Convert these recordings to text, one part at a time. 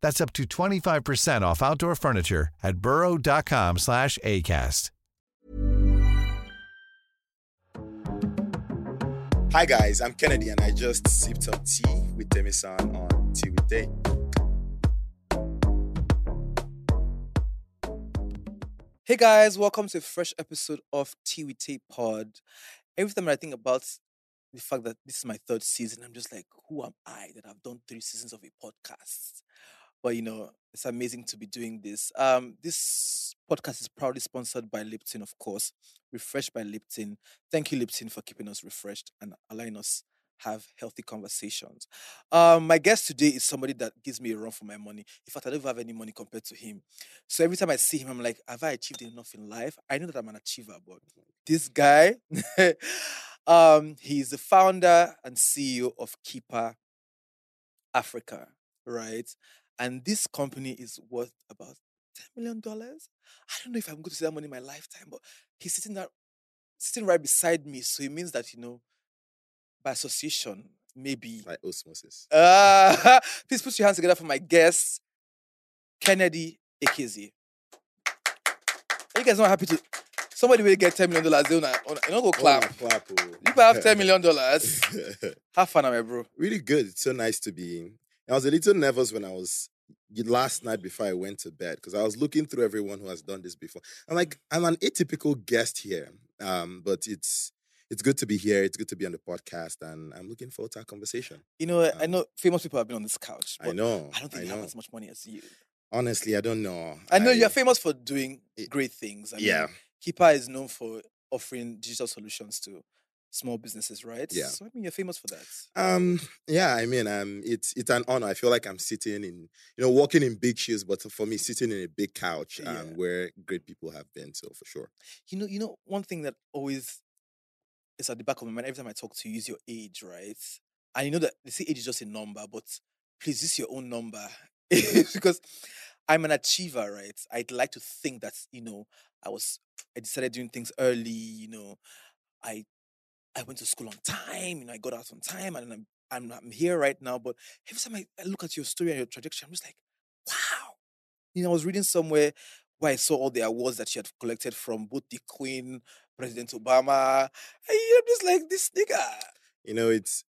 That's up to 25% off outdoor furniture at burrow.com slash ACAST. Hi guys, I'm Kennedy and I just sipped on tea with Temisan on Tea with Tay. Hey guys, welcome to a fresh episode of Tea with Tay Pod. Every time I think about the fact that this is my third season, I'm just like, who am I that I've done three seasons of a podcast? But you know, it's amazing to be doing this. Um, this podcast is proudly sponsored by Lipton, of course, refreshed by Lipton. Thank you, Lipton, for keeping us refreshed and allowing us have healthy conversations. Um, my guest today is somebody that gives me a run for my money. In fact, I don't have any money compared to him. So every time I see him, I'm like, have I achieved enough in life? I know that I'm an achiever, but this guy, um, he's the founder and CEO of Kippa Africa, right? And this company is worth about $10 million. I don't know if I'm going to see that money in my lifetime, but he's sitting there, sitting right beside me. So it means that, you know, by association, maybe. By osmosis. Uh, please put your hands together for my guest, Kennedy Ekezie. Are you guys not happy to? Somebody will get $10 million. They'll not, you know, go clap. Oh, clap oh. You have $10 million. Have fun, my bro. really good. It's so nice to be. I was a little nervous when I was last night before I went to bed because I was looking through everyone who has done this before. I'm like, I'm an atypical guest here, um, but it's it's good to be here. It's good to be on the podcast, and I'm looking forward to our conversation. You know, I Um, know famous people have been on this couch. I know. I don't think I they have as much money as you. Honestly, I don't know. I know you're famous for doing It- great things. I mean, Yeah. Kippa is known for offering digital solutions to small businesses, right? Yeah. So I mean, you're famous for that. Um, yeah, I mean, um, it's it's an honor. I feel like I'm sitting in, you know, walking in big shoes, but for me, sitting in a big couch, um, Yeah. where great people have been. So for sure. You know, you know, one thing that always is at the back of my mind every time I talk to you is your age, right? And you know that they say age is just a number, but please, this is your own number because I'm an achiever, right? I'd like to think that you know I was I decided doing things early. You know, I I went to school on time. You know, I got out on time, and I'm I'm, I'm here right now. But every time I, I look at your story and your trajectory, I'm just like, wow. You know, I was reading somewhere where I saw all the awards that she had collected from both the Queen, President Obama. And I'm just like, this nigga. You know, it's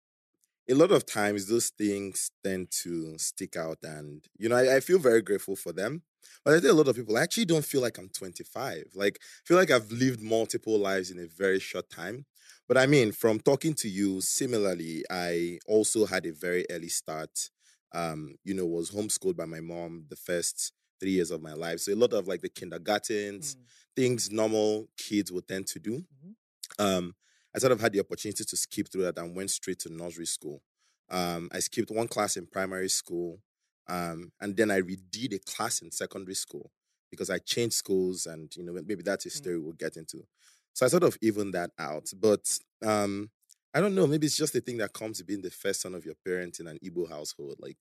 a lot of times those things tend to stick out, and you know, I, I feel very grateful for them. But I think a lot of people I actually don't feel like I'm 25. Like, I feel like I've lived multiple lives in a very short time. But I mean, from talking to you, similarly, I also had a very early start. Um, you know, was homeschooled by my mom the first three years of my life. So a lot of like the kindergartens, Mm. things normal kids would tend to do. Mhm. Um, I sort of had the opportunity to skip through that and went straight to nursery school. Um, I skipped one class in primary school, um, and then I redid a class in secondary school because I changed schools, and you know maybe that's a story we'll get into. So I sort of evened that out, but um, I don't know. Maybe it's just a thing that comes to being the first son of your parent in an Igbo household, like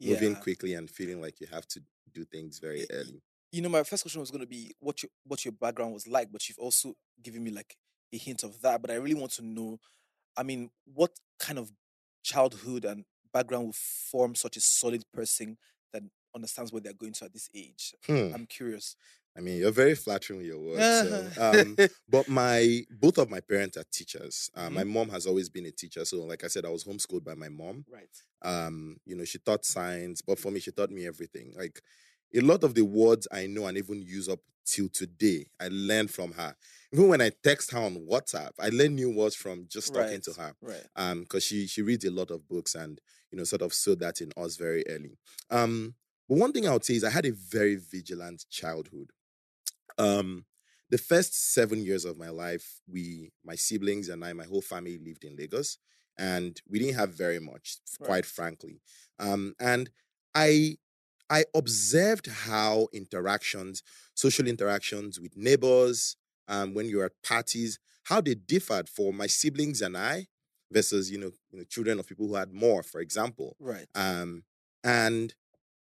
moving quickly and feeling like you have to do things very early. you know, my first question was going to be what your what your background was like, but you've also given me like a hint of that. But I really want to know, I mean, what kind of childhood and background will form such a solid person that understands what they're going to at this age? Hmm. I'm curious. I mean, you're very flattering with your words. So, um, but my both of my parents are teachers. Uh, My mom has always been a teacher. So, like I said, I was homeschooled by my mom. right. Um, you know, she taught science, but for me, she taught me everything. Like a lot of the words I know and even use up till today, I learned from her. Even when I text her on WhatsApp, I learn new words from just talking to her. Right. Um, because she she reads a lot of books and you know sort of sowed that in us very early. Um, but one thing I would say is I had a very vigilant childhood. Um, the first seven years of my life, we, my siblings and I, my whole family lived in Lagos, and we didn't have very much, Right. quite frankly. Um, and I, I observed how interactions, social interactions with neighbors, um, when you're at parties, how they differed for my siblings and I versus you know, you know children of people who had more, for example. Right. Um, and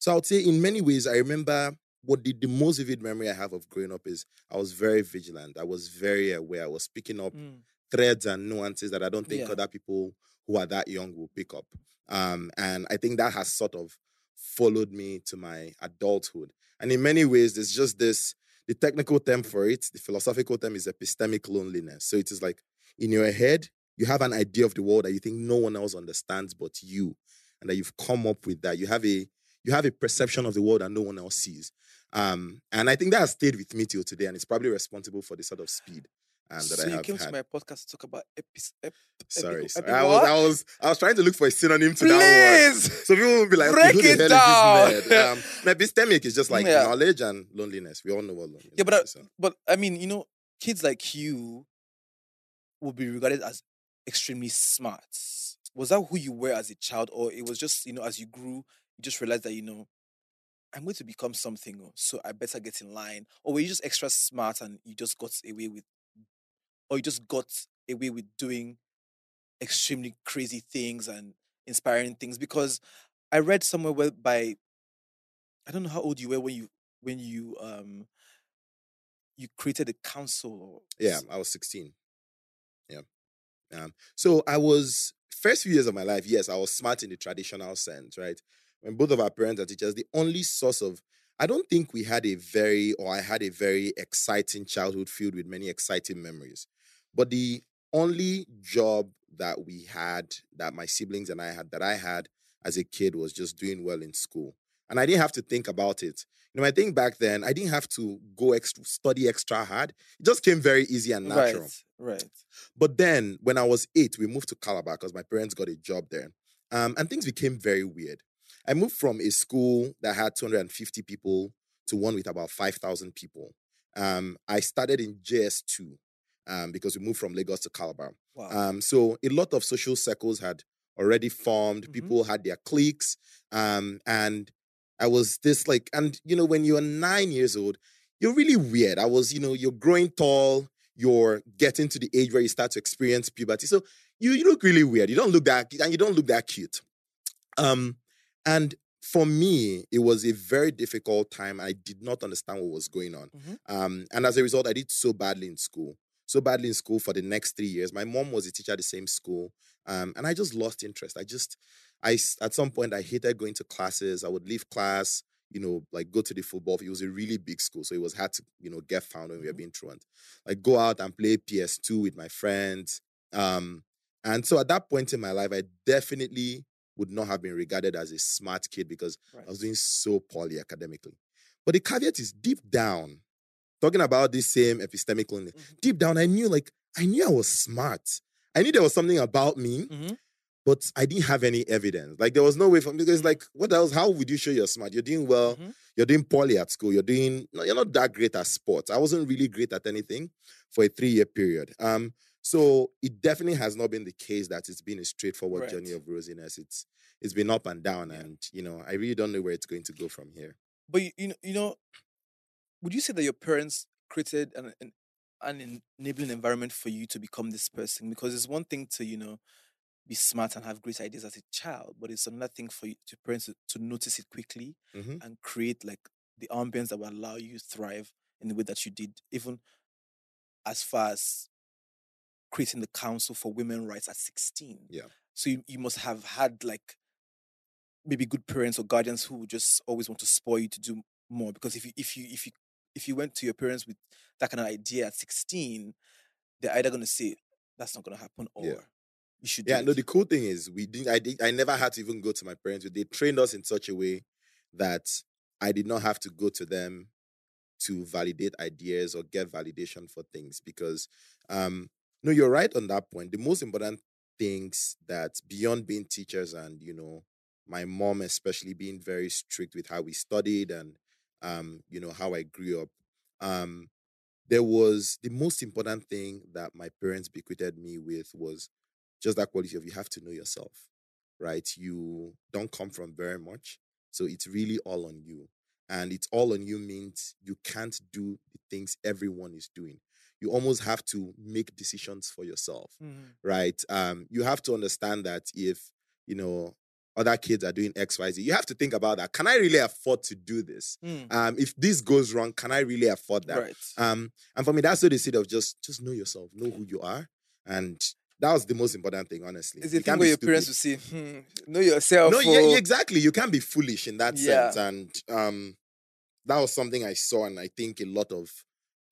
so I would say, in many ways, I remember what the, the most vivid memory I have of growing up is I was very vigilant. I was very aware. I was picking up Mm. threads and nuances that I don't think Yeah. other people who are that young will pick up. Um, and I think that has sort of followed me to my adulthood. And in many ways, there's just this the technical term for it, the philosophical term is epistemic loneliness. So it is like in your head, you have an idea of the world that you think no one else understands but you, and that you've come up with that. You have a you have a perception of the world that no one else sees. Um, and I think that has stayed with me till today, and it's probably responsible for the sort of speed um, that so I you came had. to my podcast to talk about epis- ep- Sorry, sorry. I was. I was, I was trying to look for a synonym to that word. Please So people will be like, break it down. is? Um, epistemic is just like Yeah. knowledge and loneliness. We all know what loneliness Yeah, but I- is. so. But I mean, you know, kids like you will be regarded as extremely smart. Was that who you were as a child, or it was just you know as you grew, you just realized that you know I'm going to become something, oh, so I better get in line, or were you just extra smart and you just got away with, or you just got away with doing extremely crazy things and inspiring things? Because I read somewhere where by I don't know how old you were when you when you um you created a council Yeah, I was 16. Yeah. Um, so I was first few years of my life, yes, I was smart in the traditional sense, right? When both of our parents are teachers, the only source of I don't think we had a very or I had a very exciting childhood filled with many exciting memories. But the only job that we had that my siblings and I had that I had as a kid was just doing well in school. And I didn't have to think about it. You know, I think back then I didn't have to go extra study extra hard. It just came very easy and natural. right, right. But then when I was eight, we moved to Calabar because my parents got a job there. Um, and things became very weird. I moved from a school that had 250 people to one with about 5,000 people. Um, I started in JS2 um, because we moved from Lagos to Calabar. Wow. Um, so a lot of social circles had already formed. Mhm. People had their cliques. Um, and I was this like, and you know, when you're nine years old, you're really weird. I was, you know, you're growing tall, you're getting to the age where you start to experience puberty. So you, you look really weird. You don't look that, and you don't look that cute. Um, and for me, it was a very difficult time. I did not understand what was going on. Mhm. Um, and as a result, I did so badly in school. So badly in school for the next three years. My mom was a teacher at the same school. Um, and I just lost interest. I just, I at some point I hated going to classes. I would leave class, you know, like go to the football. It was a really big school, so it was hard to, you know, get found when we were Mhm. being truant. Like go out and play PS2 with my friends. Um, and so at that point in my life, I definitely would not have been regarded as a smart kid because right. I was doing so poorly academically. But the caveat is deep down, talking about this same epistemic loneliness, Mhm. deep down, I knew like I knew I was smart. I knew there was something about me, Mhm. but I didn't have any evidence. Like there was no way for me because like what else? How would you show you're smart? You're doing well, Mhm. you're doing poorly at school, you're doing no, you're not that great at sports. I wasn't really great at anything for a three-year period. Um, so it definitely has not been the case that it's been a straightforward Right. journey of rosiness. It's it's been up and down, Yeah. and you know, I really don't know where it's going to go from here. But you, you know, you know, would you say that your parents created an, an an enabling environment for you to become this person? Because it's one thing to you know be smart and have great ideas as a child, but it's another thing for you to parents to, to notice it quickly Mhm. and create like the ambience that will allow you to thrive in the way that you did, even as far as creating the Council for Women Rights at 16. Yeah. So you, you must have had like maybe good parents or guardians who just always want to spoil you to do more. Because if you if you if you if you went to your parents with that kind of idea at 16, they're either gonna say that's not gonna happen or Yeah. you should do Yeah, no, the cool thing is we didn't I did I never had to even go to my parents. They trained us in such a way that I did not have to go to them to validate ideas or get validation for things because um no, you're right on that point. The most important things that beyond being teachers and you know, my mom especially being very strict with how we studied and um, you know, how I grew up. Um, there was the most important thing that my parents bequeathed me with was just that quality of you have to know yourself, right? You don't come from very much. So it's really all on you. And it's all on you means you can't do the things everyone is doing. You almost have to make decisions for yourself, Mhm. right? Um, you have to understand that if, you know, other kids are doing XYZ, you have to think about that. Can I really afford to do this? Mm, Um, if this goes wrong, can I really afford that? right. Um, and for me, that's the seed of just just know yourself, know who you are, and that was the most important thing, honestly. Is You thing where your parents stupid. will say, hmm, know yourself. No, yeah, oh." yeah, exactly. You can't be foolish in that Yeah. sense, and um, that was something I saw, and I think a lot of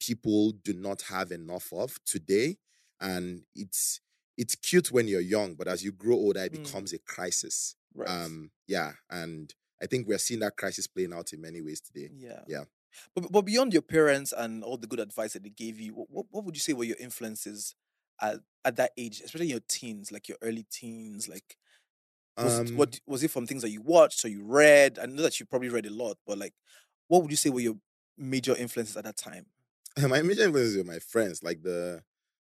people do not have enough of today. And it's it's cute when you're young, but as you grow older, it Mm. becomes a crisis. Right. Um, yeah, and I think we're seeing that crisis playing out in many ways today. Yeah. Yeah. But but beyond your parents and all the good advice that they gave you, what, what would you say were your influences at, at that age, especially in your teens, like your early teens? Like was it, Um, what was it from things that you watched or you read? I know that you probably read a lot, but like what would you say were your major influences at that time? my major influences were my friends, like the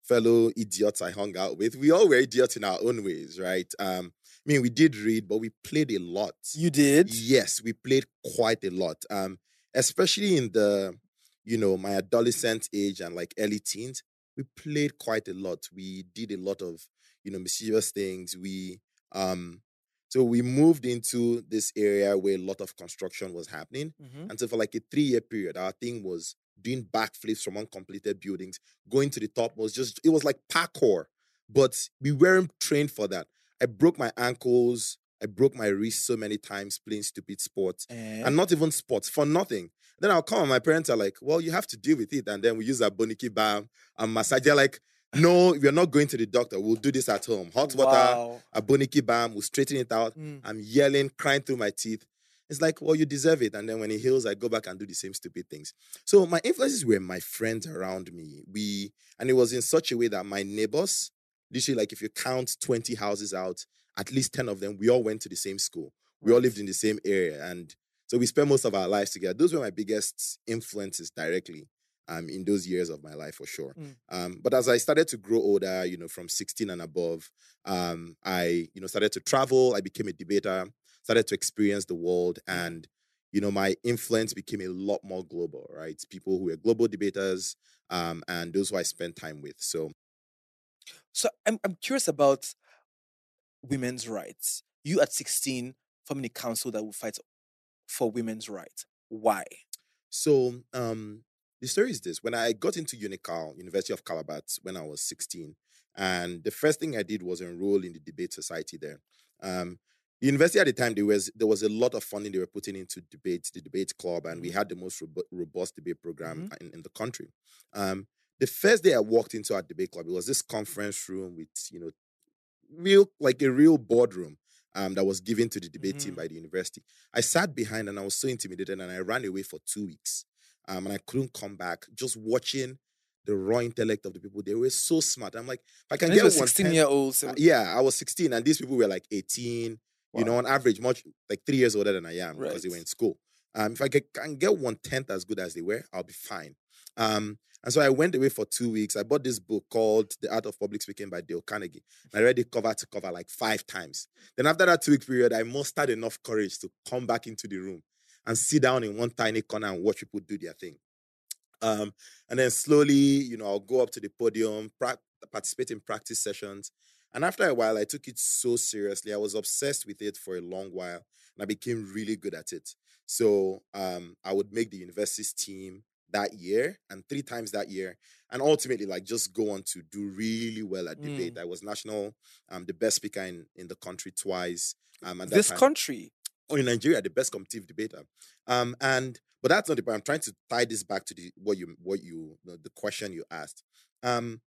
fellow idiots I hung out with. We all were idiots in our own ways, right? Um, I mean, we did read, but we played a lot. You did? Yes, we played quite a lot. Um, especially in the, you know, my adolescent age and like early teens, we played quite a lot. We did a lot of, you know, mischievous things. We um so we moved into this area where a lot of construction was happening. Mhm. And so for like a three-year period, our thing was doing backflips from uncompleted buildings, going to the top was just it was like parkour, but we weren't trained for that. I broke my ankles, I broke my wrist so many times playing stupid sports, Eh? and not even sports for nothing. Then I'll come and my parents are like, "Well, you have to deal with it," and then we use Aboniki balm and massage. They're like, "No, we're not going to the doctor. We'll do this at home. Hot water, Wow. Aboniki balm. We'll straighten it out." Mm. I'm yelling, crying through my teeth. It's like, well, you deserve it. And then when it heals, I go back and do the same stupid things. So my influences were my friends around me. We and it was in such a way that my neighbors, literally, like if you count 20 houses out, at least 10 of them, we all went to the same school. We all lived in the same area. And so we spent most of our lives together. Those were my biggest influences directly. Um, in those years of my life for sure. Mm. Um, but as I started to grow older, you know, from 16 and above, um, I, you know, started to travel. I became a debater started to experience the world and you know my influence became a lot more global right people who were global debaters um, and those who i spent time with so So I'm I'm curious about women's rights. You at 16 forming a council that will fight for women's rights. Why? so um the story is this when i got into unical university of Calabar when i was 16 and the first thing i did was enroll in the debate society there um university at the time there was there was a lot of funding they were putting into debate the debate club and we had the most robu- robust debate program in, in the country um the first day i walked into our debate club it was this conference room with you know real like a real boardroom um, that was given to the debate team Mhm. by the university. I sat behind and I was so intimidated and I ran away for two weeks. Um, and I couldn't come back. Just watching the raw intellect of the people, they were so smart. I'm like, if I can And get these one 16 tenth- year olds. uh, yeah, I was 16 and these people were like 18, you know, on average, much like three years older than I am because they were Right. in school. Um, if I get, can get one tenth as good as they were, I'll be fine. Um, and so I went away for two weeks. I bought this book called The Art of Public Speaking by Dale Carnegie. I read it cover to cover like five times. Then after that two week period, I mustered enough courage to come back into the room and sit down in one tiny corner and watch people do their thing. Um, and then slowly, you know, I'll go up to the podium, prac- participate in practice sessions. And after a while, I took it so seriously. I was obsessed with it for a long while, and I became really good at it. So um, I would make the university's team that year and three times that year, and ultimately like just go on to do really well at debate. Mm. I was national, um, the best speaker in in the country twice. Um, at This time country. or in Nigeria, the best competitive debater. Um, and but that's not the point. I'm trying to tie this back to the what you what you the, the question you asked. Um,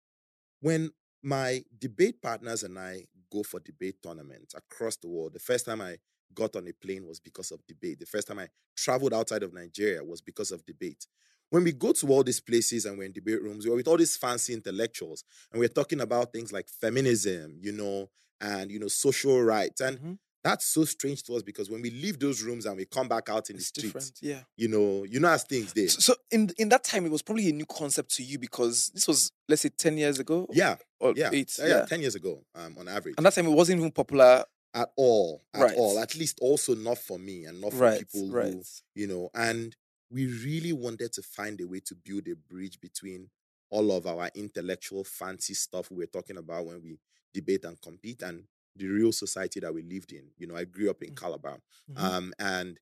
when my debate partners and I go for debate tournaments across the world, the first time I got on a plane was because of debate. The first time I traveled outside of Nigeria was because of debate. When we go to all these places and we're in debate rooms, we're with all these fancy intellectuals and we're talking about things like feminism, you know, and you know, social rights. And Mhm. That's so strange to us because when we leave those rooms and we come back out in It's the different. streets, Yeah. you know, you know as things did. So, so in in that time, it was probably a new concept to you because this was, let's say, 10 years ago? Yeah, Or yeah, eight. yeah, Yeah. ten years ago, um, on average. And that time, it wasn't even popular. at all, at Right. all. At least also not for me and not for Right. people Right. who, you know, and we really wanted to find a way to build a bridge between all of our intellectual fancy stuff we were talking about when we debate and compete and the real society that we lived in. You know, I grew up in Mm. Calabar. Mhm. Um, and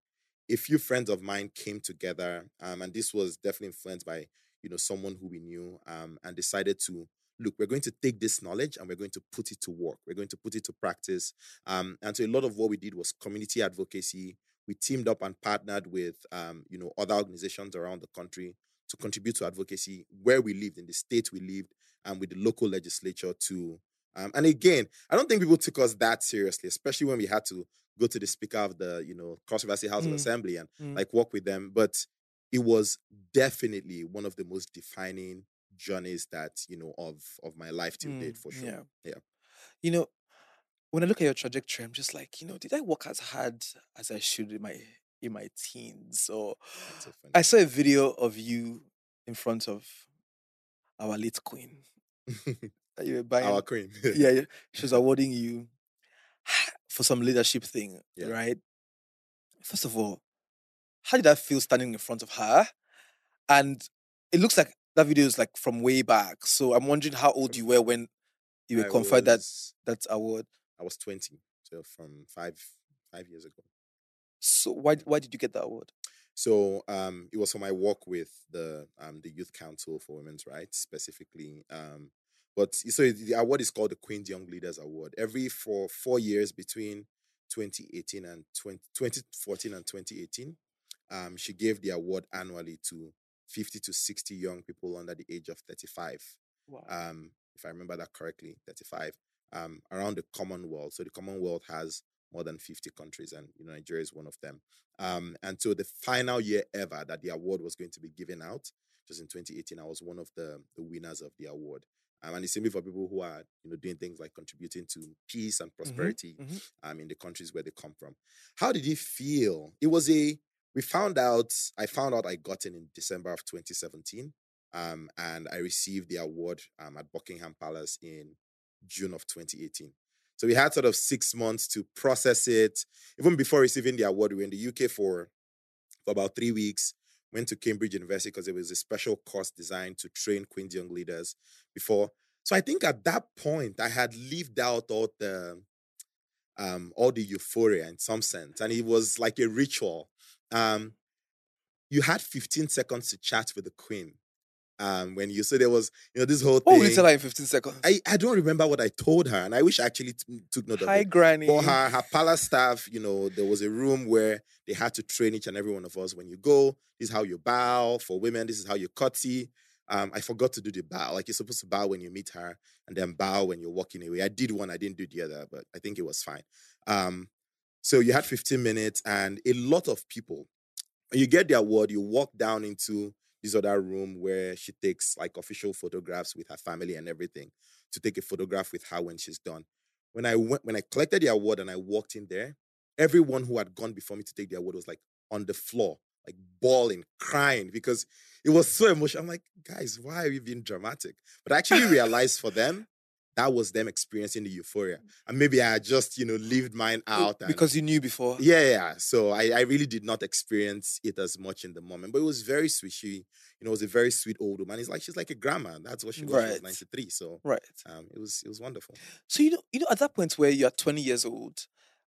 a few friends of mine came together, um, and this was definitely influenced by you know someone who we knew, um, and decided to look. We're going to take this knowledge and we're going to put it to work. We're going to put it to practice. Um, and so a lot of what we did was community advocacy. We teamed up and partnered with um, you know other organizations around the country to contribute to advocacy where we lived in the state we lived, and with the local legislature to. Um, and again, I don't think people took us that seriously, especially when we had to go to the speaker of the you know state house of Mm. assembly and Mm. like work with them but it was definitely one of the most defining journeys that you know of of my life till date Mm, for sure Yeah. Yeah. You know, when I look at your trajectory, I'm just like, you know, did I work as hard as I should in my in my teens? Or so. I saw a video of you in front of our late queen. that You were buying. our queen yeah, yeah, she was awarding you for some leadership thing, Yeah. right? First of all, how did that feel standing in front of her? And it looks like that video is like from way back. So I'm wondering how old you were when you were I conferred that that award. i was 20 so from five five years ago So why why did you get that award? So um, it was for my work with the um, the Youth Council for Women's Rights specifically. Um, but so the award is called the Queen's Young Leaders Award. Every for four years between 2018 and 20, 2014 and 2018, um, she gave the award annually to 50 to 60 young people under the age of 35 Wow. um, if I remember that correctly, 35, um, around the Commonwealth. So the Commonwealth has more than 50 countries, and you know, Nigeria is one of them. Um, and so the final year ever that the award was going to be given out, just in 2018, I was one of the, the winners of the award. Um, and it's simply for people who are, you know, doing things like contributing to peace and prosperity mhm. um, in the countries where they come from. How did you feel? It was a, we found out, I found out I got in in December of 2017. Um, and I received the award um, at Buckingham Palace in June of 2018. So we had sort of six months to process it. Even before receiving the award, we were in the UK for, for about three weeks. Went to Cambridge University because it was a special course designed to train Queen's young leaders before. So I think at that point I had lived out all the um, all the euphoria in some sense, and it was like a ritual. Um, you had 15 seconds to chat with the Queen. Um, when you so there was you know this whole What thing. will you tell her in 15 seconds? I, I don't remember what I told her, and I wish I actually t- took note of Hi, it. Granny. For her, her palace staff, you know, there was a room where they had to train each and every one of us. When you go, this is how you bow. For women, this is how you curtsy. Um, I forgot to do the bow. Like you're supposed to bow when you meet her, and then bow when you're walking away. I did one, I didn't do the other, but I think it was fine. Um, so you had 15 minutes, and a lot of people. When you get the award, you walk down into this other room where she takes like official photographs with her family and everything to take a photograph with her when she's done. When I went, when I collected the award and I walked in there, everyone who had gone before me to take the award was like on the floor, like bawling, crying because it was so emotional. I'm like, guys, why are you being dramatic? But I actually realized for them, that was them experiencing the euphoria. And maybe I just, you know, lived mine out. And, because you knew before. yeah, yeah. So I, I really did not experience it as much in the moment, but it was very sweet. She, you know, was a very sweet old woman. It's like she's like a grandma. That's what she was. She was Right. 93. So Right. um, it was it was wonderful. So you know, you know, at that point where you're 20 years old,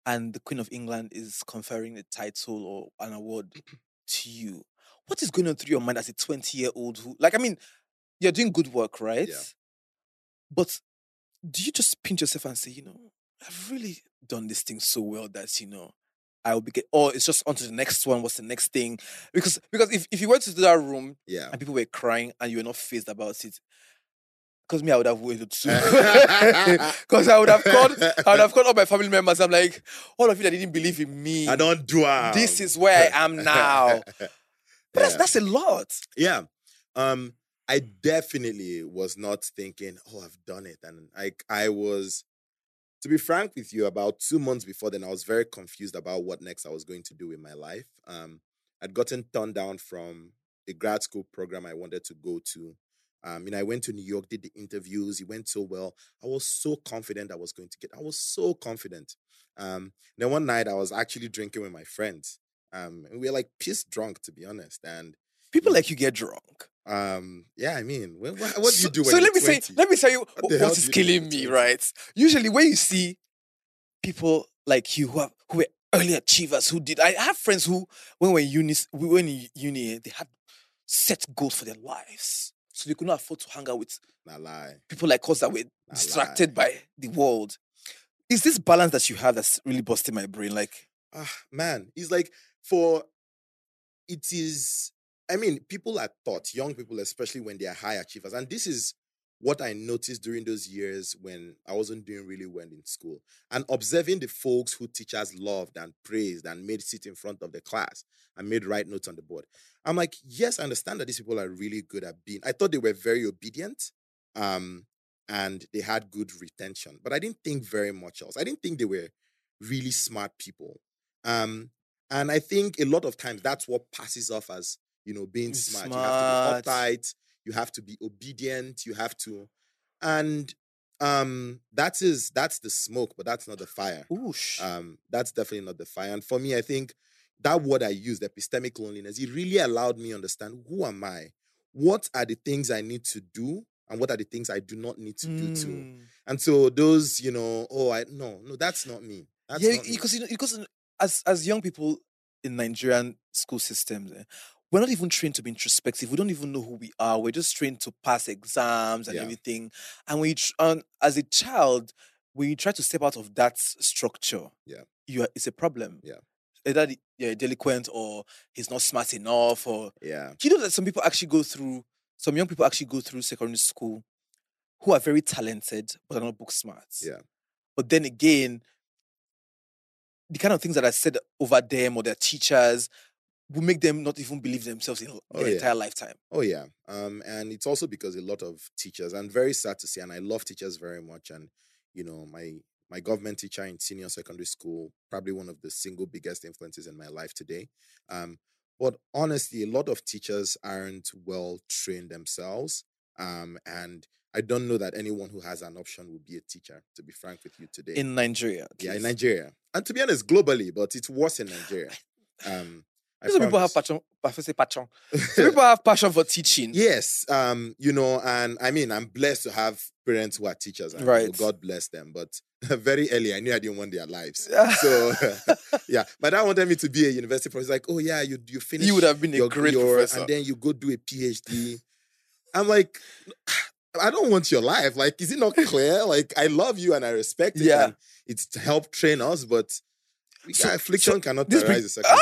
and the Queen of England is conferring a title or an award to you, what is going on through your mind as a 20 year old who, like, I mean, you're doing good work, right? Yeah. But do you just pinch yourself and say, you know, I've really done this thing so well that, you know, I will be get, or it's just on to the next one. What's the next thing? Because because if, if you went to that room Yeah. and people were crying and you were not phased about it, because me, I would have waited too. Because I would have called, I would have called all my family members. I'm like, all of you that didn't believe in me. I don't do am. This is where I am now. But that's that's a lot. Yeah. Um, I definitely was not thinking, oh, I've done it. And I I was, to be frank with you, about two months before then, I was very confused about what next I was going to do in my life. Um, I'd gotten turned down from a grad school program I wanted to go to. Um, you know, I went to New York, did the interviews, it went so well. I was so confident I was going to get, I was so confident. Um, then one night I was actually drinking with my friends. Um, and we were like pissed drunk, to be honest. And People like you get drunk. Um, yeah, I mean, what, what, do you do when So you're let me 20? say, let me tell you What what you killing me, right? Usually, when you see people like you who have who were early achievers who did, I have friends who when we're in uni, we were in uni, they had set goals for their lives, so they could not afford to hang out with lie. people like us that were Nah, distracted by the world. Is this balance that you have that's really busting my brain? Like, Ah, man, it's like for it is. I mean, people are taught, young people, especially when they are high achievers, and this is what I noticed during those years when I wasn't doing really well in school, and observing the folks who teachers loved and praised and made sit in front of the class and made write notes on the board. I'm like, yes, I understand that these people are really good at being. I thought they were very obedient, um, and they had good retention, but I didn't think very much else. I didn't think they were really smart people. Um, and I think a lot of times that's what passes off as you know being Being smart. You have to be uptight. You have to be obedient. You have to, and um, that is that's the smoke, but that's not the fire. oosh. Um, that's definitely not the fire. And for me, I think that word I used, epistemic loneliness, it really allowed me understand who am I, what are the things I need to do, and what are the things I do not need to do too. Mm. And so those, you know, oh, I no, no, that's not me. That's yeah, not me. because you know, because as as young people in Nigerian school systems, eh, we're not even trained to be introspective. We don't even know who we are. We're just trained to pass exams and Yeah. everything. And when you, tr- and as a child, when you try to step out of that structure, Yeah. you are, it's a problem. Yeah. Either the- you're delinquent or he's not smart enough, or yeah, do you know that some people actually go through, some young people actually go through secondary school who are very talented but are not book smart. Yeah. But then again, the kind of things that are said over them or their teachers will make them not even believe themselves in Oh, their yeah. entire lifetime. Oh yeah. Um, and it's also because a lot of teachers, and very sad to say, and I love teachers very much. And you know, my my government teacher in senior secondary school, probably one of the single biggest influences in my life today. Um, but honestly, a lot of teachers aren't well trained themselves. Um, and I don't know that anyone who has an option will be a teacher, to be frank with you today. In Nigeria. yeah, in. Nigeria. And to be honest, globally, but it's worse in Nigeria. Um Some people have passion. I say passion. Some people have passion for teaching. Yes, um, you know, and I mean, I'm blessed to have parents who are teachers, and Right. God bless them. But very early, I knew I didn't want their lives. Yeah. So, yeah, my dad wanted me to be a university professor. Like, oh yeah, you you finish. You would have been a your, great your- professor. and then you go do a PhD. I'm like, I don't want your life. Like, is it not clear? like, I love you and I respect it. Yeah. it's helped train us, but So- affliction so cannot this arise the second time.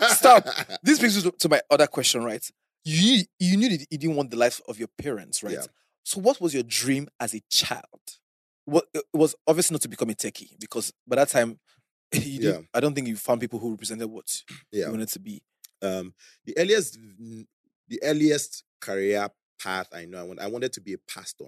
Ah! Stop. This brings us to, to my other question, right? You you knew that you didn't want the life of your parents, right? Yeah. So what was your dream as a child? What it was obviously not to become a techie because by that time, Yeah. I don't think you found people who represented what Yeah. you wanted to be. um the earliest the earliest career path I know I want I wanted to be a pastor.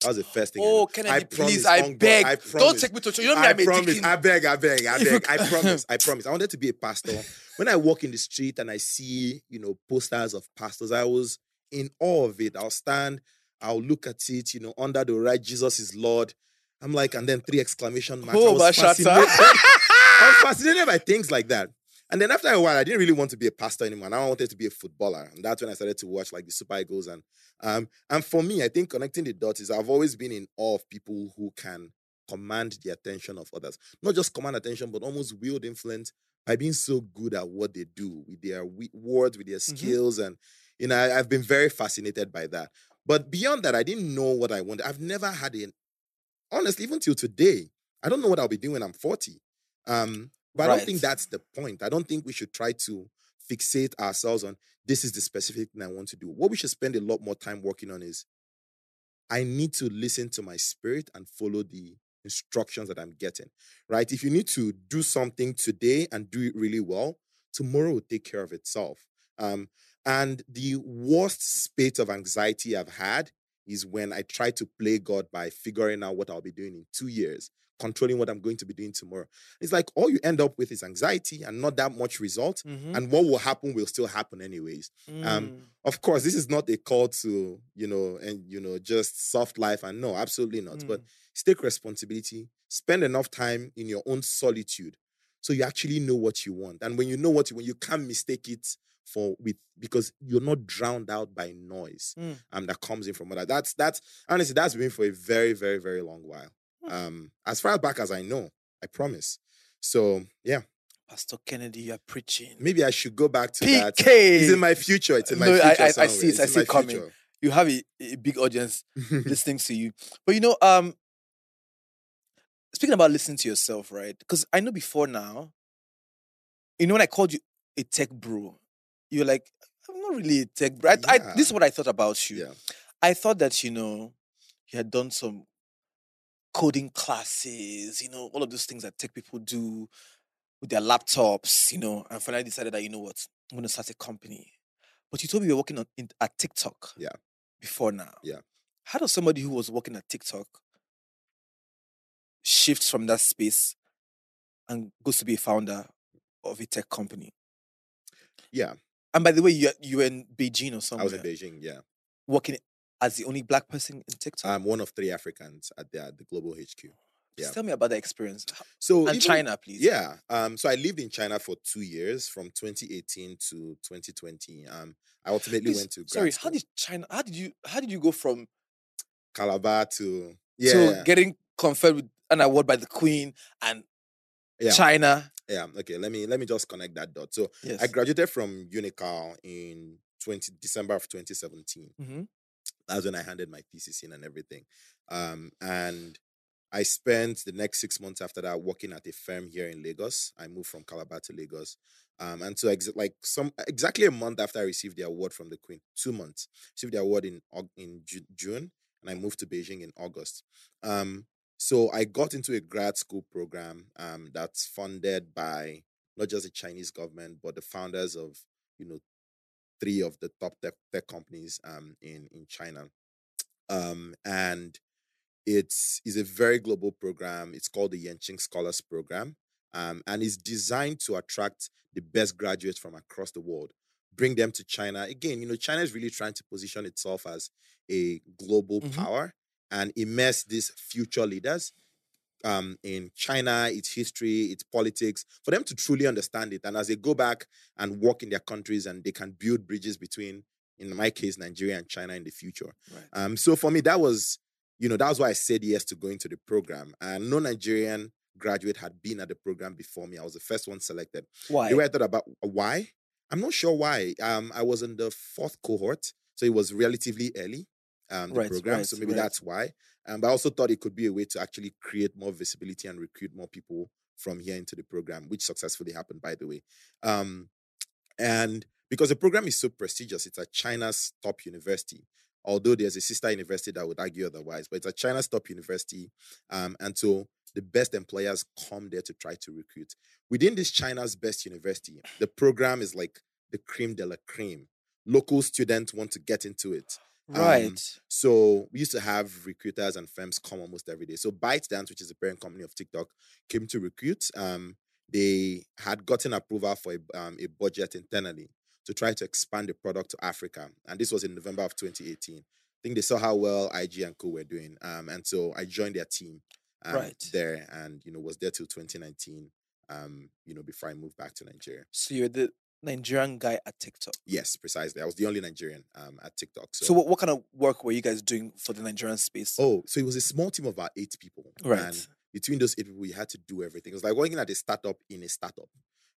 That was the first thing. Oh, know. Kennedy, I please, promise, I on God, beg. I Don't take me to church. You know me, I I'm a promise. I beg, I beg, I beg. I promise. I promise. I wanted to be a pastor. When I walk in the street and I see, you know, posters of pastors, I was in awe of it. I'll stand, I'll look at it, you know, under the right, Jesus is Lord. I'm like, and then three exclamation marks. I Oh, was fascinated. I was fascinated by things like that. And then after a while, I didn't really want to be a pastor anymore. Now I wanted to be a footballer. And that's when I started to watch like the Super Eagles. And um, and for me, I think connecting the dots is I've always been in awe of people who can command the attention of others. Not just command attention, but almost wield influence by being so good at what they do with their words, with their Mhm. skills. And, you know, I, I've been very fascinated by that. But beyond that, I didn't know what I wanted. I've never had an, honestly, even till today, I don't know what I'll be doing when I'm 40. Um, but I don't think that's the point. I don't think we should try to fixate ourselves on this is the specific thing I want to do. What we should spend a lot more time working on is I need to listen to my spirit and follow the instructions that I'm getting, right? If you need to do something today and do it really well, tomorrow will take care of itself. Um, and the worst spate of anxiety I've had is when I try to play God by figuring out what I'll be doing in two years, controlling what I'm going to be doing tomorrow. It's like all you end up with is anxiety and not that much result. Mhm. And what will happen will still happen anyways um, Mm. of course this is not a call to you know and you know just soft life and no absolutely not but Mm. take responsibility spend enough time in your own solitude so you actually know what you want and when you know what you want you can't mistake it for with because you're not drowned out by noise Mm. um that comes in from other that's that's honestly that's been for a very very very long while. Um as far back as i know i promise so yeah Pastor Kennedy, you're preaching. maybe i should go back to that PK. it's in my future it's in my No, I- future I- I somewhere. see it, I see it coming. future. You have a, a big audience listening to you. But you know, um, speaking about listening to yourself, right? Because I know before now, you know, when I called you a tech bro, you're like, I'm not really a tech bro. I, I, this is what I thought about you. Yeah. I thought that, you know, you had done some coding classes, you know, all of those things that tech people do with their laptops, you know, and finally decided that, you know what, I'm going to start a company. But you told me you were working on in, at TikTok. Yeah. Before now. Yeah. How does somebody who was working at TikTok shift from that space and goes to be a founder of a tech company? Yeah, And by the way, you you were in Beijing or something. I was in Beijing. Yeah, working as the only black person in TikTok. I'm one of three Africans at the, at the global HQ. Yeah. tell me about the experience. So And even- China, please. Yeah. Um. So I lived in China for two years, from 2018 to 2020. Um. I ultimately Please, went to sorry, school. how did China? How did you? How did you go from Calabar to yeah to getting conferred with an award by the Queen and yeah China? yeah. Okay. Let me let me just connect that dot. So Yes. I graduated from Unical in 20 December of 2017. hmm That's when I handed my thesis in and everything. Um, and I spent the next six months after that working at a firm here in Lagos. I moved from Calabar to Lagos. Um, and so ex- like some exactly a month after I received the award from the Queen, two months, received the award in in Ju- June, and I moved to Beijing in August. Um, so I got into a grad school program um, that's funded by not just the Chinese government, but the founders of you know three of the top tech, tech companies um, in in China, um, and it's is a very global program. It's called the Yenching Scholars Program, um, and it's designed to attract the best graduates from across the world, bring them to China. Again, you know, China is really trying to position itself as a global Mhm. power and immerse these future leaders um, in China, its history, its politics, for them to truly understand it. And as they go back and work in their countries and they can build bridges between, in my case, Nigeria and China in the future. Right. Um, so for me, that was, you know, that was why I said yes to going to the program. And no Nigerian graduate had been at the program before me. I was the first one selected. Why? The way I thought about why, I'm not sure why. Um, I was in the fourth cohort, so it was relatively early. Um, the Right, program, right, so maybe right. that's why. Um, but I also thought it could be a way to actually create more visibility and recruit more people from here into the program, which successfully happened, by the way. Um, and because the program is so prestigious, it's at China's top university. Although there's a sister university that would argue otherwise, but it's at China's top university. Um, and so the best employers come there to try to recruit. Within this China's best university, the program is like the cream de la cream. Local students want to get into it. Um, right. So we used to have recruiters and firms come almost every day. So ByteDance, which is the parent company of TikTok, came to recruit. Um, they had gotten approval for a, um, a budget internally to try to expand the product to Africa, and this was in November of 2018. I think they saw how well IG and Co were doing, um, and so I joined their team um, Right. there, and you know was there till 2019. Um, you know before I moved back to Nigeria. So you're the Nigerian guy at TikTok. Yes, precisely. I was the only Nigerian um, at TikTok. So, what, what kind of work were you guys doing for the Nigerian space? Oh, so it was a small team of about eight people. Right. And between those eight people, we had to do everything. It was like working at a startup in a startup,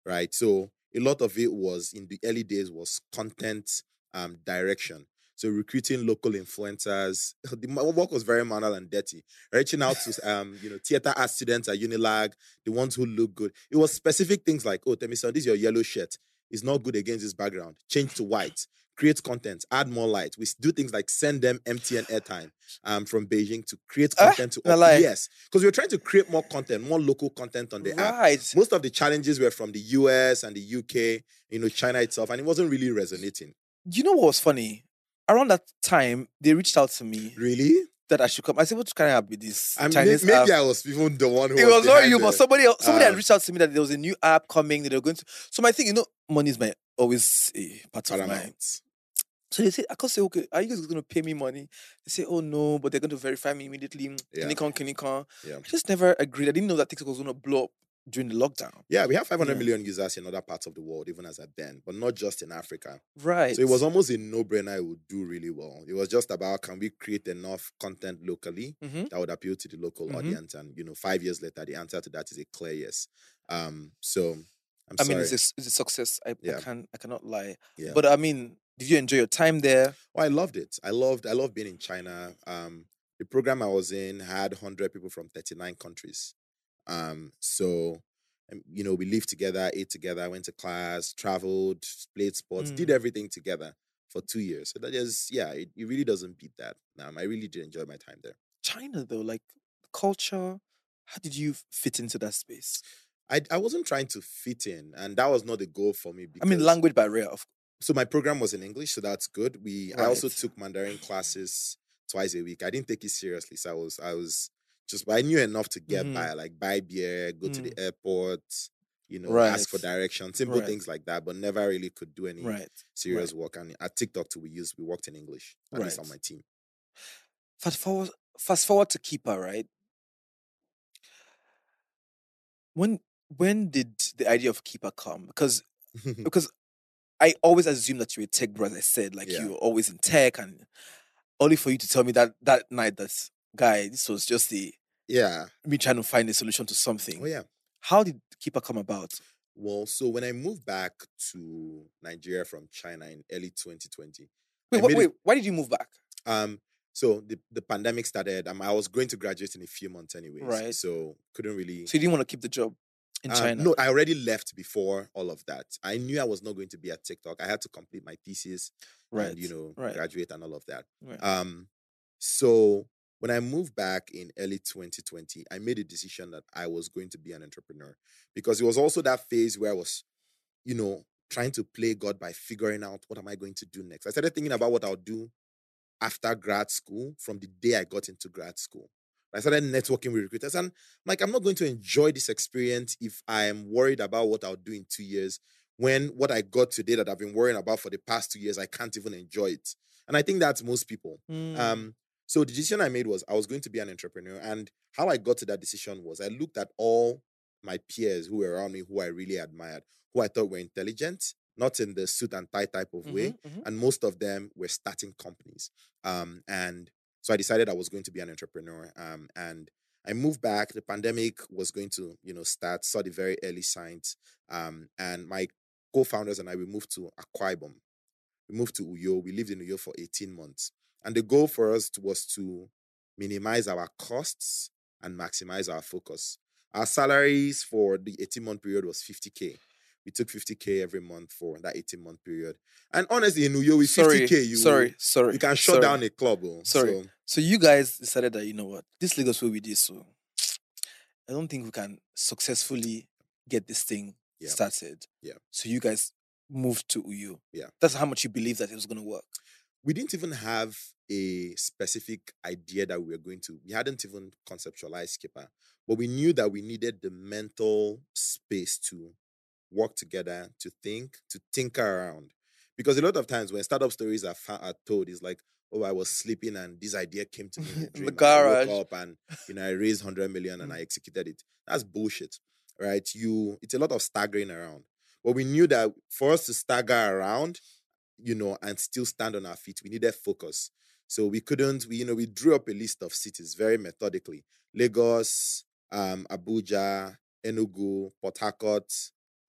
right? So a lot of it was in the early days was content um, direction. So recruiting local influencers. The work was very manual and dirty. Reaching out to um, you know, theater art students at Unilag, the ones who look good. It was specific things like, oh, Temi, son, this is your yellow shirt. It's not good against this background. Change to white. Create content. Add more light. We do things like send them MTN airtime um, from Beijing to create Ah, content to na lie. yes, because we're trying to create more content, more local content on the app most of the challenges were from the US and the UK, you know, China itself, and it wasn't really resonating. You know what was funny? Around that time, they reached out to me Really? That I should come. I said, "What kind of app with this I mean, Chinese maybe app?" I was even the one who it was not you, but somebody else, somebody had Ah. reached out to me that there was a new app coming that they were going to. So my thing, you know, money is my always a part of my. Paramount. So they said, I can't say, okay, are you guys going to pay me money? They say, oh no, but they're going to verify me immediately. Yeah. Can come? Can you come? Yeah. I just never agreed. I didn't know that TikTok was going to blow up during the lockdown. Yeah, we have 500 Yeah. million users in other parts of the world, even as at then, but not just in Africa. Right. So it was almost a no-brainer it would do really well. It was just about can we create enough content locally Mhm. that would appeal to the local Mhm. audience? And you know, five years later, the answer to that is a clear yes. Um, so I'm I sorry. mean, it's a, it's a success. I, Yeah. I can I cannot lie. yeah. But I mean, did you enjoy your time there? Oh, I loved it. I loved I loved being in China. Um, the program I was in had 100 people from 39 countries. Um, so um, you know, we lived together, ate together, went to class, traveled, played sports, did Mm. everything together for two years. So that is, yeah, it, it really doesn't beat that. Um, I really did enjoy my time there. China though, like culture. How did you fit into that space? I, I wasn't trying to fit in, and that was not the goal for me. I mean, language barrier. Of so my program was in English, so that's good. We I also took Mandarin classes twice a week. I didn't take it seriously, so I was I was just but I knew enough to get Mhm. by, like buy beer, go to the airport, you know, ask for directions, simple Right. things like that, but never really could do any right. serious work. And at TikTok too, we used we worked in English, at least on my team. Fast forward. Fast forward to Kippa. Right. When when did the idea of Kippa come? Because because I always assumed that you were a tech bro, as I said, like Yeah. you were always in tech, and only for you to tell me that that night that guy, this was just the yeah. me trying to find a solution to something. Oh yeah. How did Kippa come about? Well, so when I moved back to Nigeria from China in early 2020, Wait, wait, wait it- why did you move back? Um, so the, the pandemic started. Um, I was going to graduate in a few months anyways. Right. So couldn't really. So you didn't want to keep the job in Um, China? No, I already left before all of that. I knew I was not going to be at TikTok. I had to complete my thesis right. and you know right. graduate and all of that. right. Um, so when I moved back in early 2020, I made a decision that I was going to be an entrepreneur because it was also that phase where I was, you know, trying to play God by figuring out what am I going to do next. I started thinking about what I'll do after grad school from the day I got into grad school. I started networking with recruiters and I'm like, I'm not going to enjoy this experience if I am worried about what I'll do in two years when what I got today that I've been worrying about for the past two years, I can't even enjoy it. And I think that's most people. Mm. Um, so the decision I made was I was going to be an entrepreneur. And how I got to that decision was I looked at all my peers who were around me who I really admired, who I thought were intelligent, not in the suit and tie type of way. Mhm, mhm. And most of them were starting companies. Um, and so I decided I was going to be an entrepreneur. Um, and I moved back. The pandemic was going to, you know, start, saw the very early signs. Um, and my co-founders and I, we moved to Akwa Ibom. We moved to Uyo. We lived in Uyo for 18 months. And the goal for us was to minimize our costs and maximize our focus. Our salaries for the 18 month period was 50K. We took 50K every month for that 18 month period. And honestly, in Uyo, with sorry, 50K, you, sorry, sorry. you can shut sorry. down a club. oh. Sorry. So, So you guys decided that you know what this Lagos way we did so. I don't think we can successfully get this thing Yeah. started. Yeah. So you guys moved to Uyo. Yeah. That's how much you believe that it was going to work. We didn't even have a specific idea that we were going to. We hadn't even conceptualized Skipper, but we knew that we needed the mental space to work together, to think, to tinker around. Because a lot of times when startup stories are, fa- are told, it's like, oh, I was sleeping and this idea came to me in In the and I garage. woke up and you know I raised hundred million and mm. I executed it. That's bullshit, right? You, it's a lot of staggering around. But we knew that for us to stagger around, you know, and still stand on our feet, we needed focus. So we couldn't, we, you know, we drew up a list of cities very methodically. Lagos, um, Abuja, Enugu, Port Harcourt,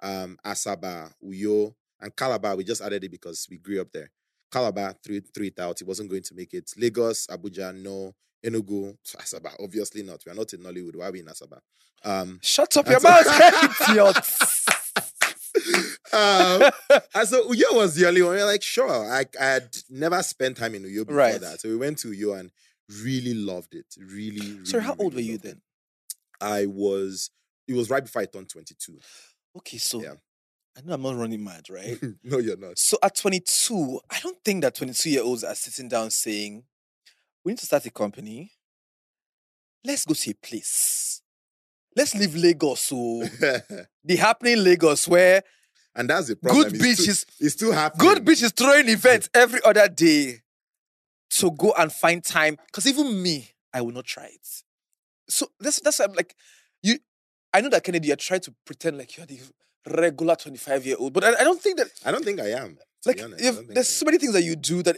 um, Asaba, Uyo, and Calabar. We just added it because we grew up there. Calabar, three three out. He wasn't going to make it. Lagos, Abuja, no. Enugu, Asaba, obviously not. We are not in Nollywood. Why are we in Asaba? Um, Shut up your so- mouth. um, and so Uyo was the only one. We were like, sure. I had never spent time in Uyo before Right. that. So we went to Uyo and really loved it. Really, really. Sorry, how old were you then? I was, it was right before I turned 22. Okay, so Yeah. I know I'm not running mad, right? no, you're not. so at 22, I don't think that 22 year olds are sitting down saying, we need to start a company. Let's go to a place. Let's leave Lagos. So the happening Lagos where and that's the problem. good It's beach still- is It's still happening. good beach is throwing events every other day to go and find time. Because even me, I will not try it. So that's that's I'm like, you. I know that Kennedy, you're trying to pretend like you're the regular 25 year old, but I, I don't think that I don't think I am. Like. If there's so many things that you do that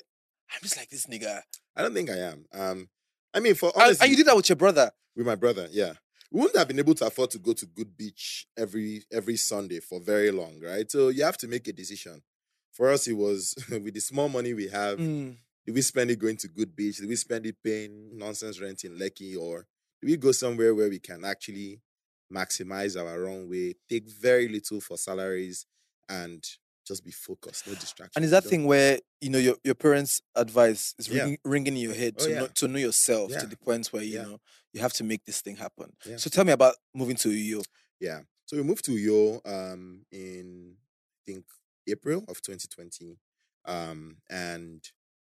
I'm just like this nigga. I don't think I am. Um, I mean, for And, honestly, and you did that with your brother. with my brother, yeah. We wouldn't have been able to afford to go to Good Beach every every Sunday for very long, right? So you have to make a decision. For us, it was with the small money we have, Mm. did we spend it going to Good Beach? Did we spend it paying nonsense rent in Lekki? Or do we go somewhere where we can actually maximize our runway, take very little for salaries, and just be focused, no distraction? And is that thing where you know your, your parents' advice is Yeah. ringing, ringing in your head Oh, to yeah. know, to know yourself Yeah. to the point where you know you have to make this thing happen. So tell me about moving to Uyo. Yeah. So we moved to Uyo um, in I think April of 2020. Um, and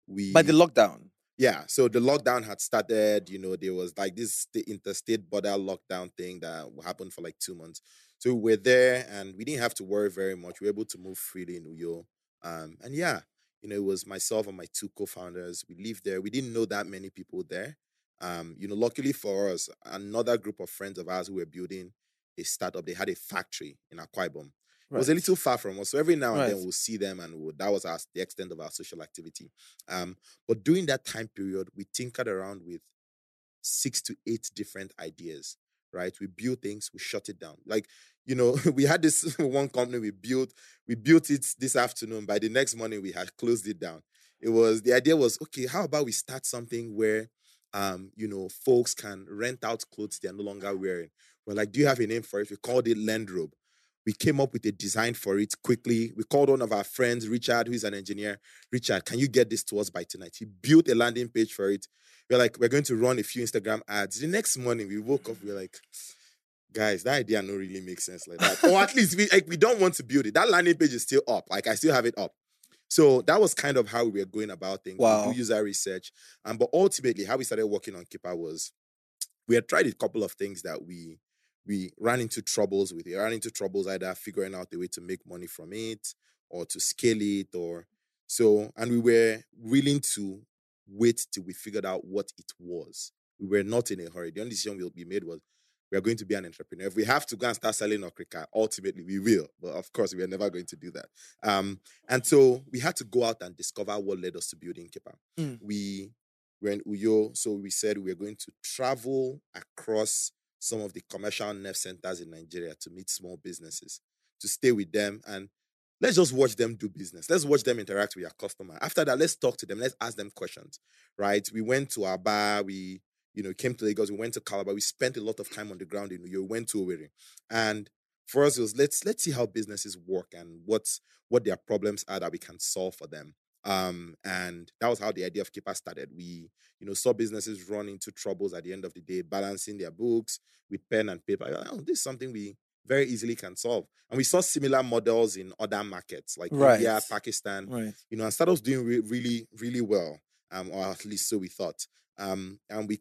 we By the lockdown. yeah, so the lockdown had started, you know, there was like this sta- interstate border lockdown thing that happened for like two months. So we were there and we didn't have to worry very much. We were able to move freely in Uyo. Um, and yeah, you know, it was myself and my two co-founders. We lived there. We didn't know that many people there. Um, you know, luckily for us, another group of friends of ours who were building a startup, they had a factory in Akwa Ibom. It was a little far from us. So every now and then we'll see them and we'll, that was our, the extent of our social activity. Um, but during that time period, we tinkered around with six to eight different ideas, right? We build things, we shut it down. Like, you know, we had this one company we built, we built it this afternoon. By the next morning, we had closed it down. It was the idea was okay, how about we start something where um, you know, folks can rent out clothes they're no longer wearing. We're like, do you have a name for it? We called it Landrobe. We came up with a design for it quickly. We called one of our friends, Richard, who is an engineer. Richard, can you get this to us by tonight? He built a landing page for it. We're like, we're going to run a few Instagram ads. The next morning, we woke up, we are like, guys, that idea no really makes sense like that. or at least we like we don't want to build it. That landing page is still up. Like I still have it up. So that was kind of how we were going about things. We do user research. Um, but ultimately, how we started working on Kippa was we had tried a couple of things that we we ran into troubles with. We ran into troubles either figuring out a way to make money from it or to scale it or so, and we were willing to wait till we figured out what it was. We were not in a hurry. The only decision we'll be made was we are going to be an entrepreneur. If we have to go and start selling Okrika, ultimately we will. But of course, we are never going to do that. Um, and so we had to go out and discover what led us to building Kippa. Mm. We were in Uyo, so we said we were going to travel across some of the commercial nerve centers in Nigeria to meet small businesses, to stay with them and let's just watch them do business. Let's watch them interact with your customer. After that, let's talk to them. Let's ask them questions, right? We went to Aba. We, you know, came to Lagos. We went to Calabar. We spent a lot of time on the ground in Uyo. We went to Owerri. And for us, it was let's let's see how businesses work and what's what their problems are that we can solve for them. Um, and that was how the idea of Kippa started. We, you know, saw businesses run into troubles at the end of the day, balancing their books with pen and paper. Oh, this is something we very easily can solve. And we saw similar models in other markets like India, Pakistan, Right. you know, and startups doing re- really, really well, um, or at least so we thought. Um, and we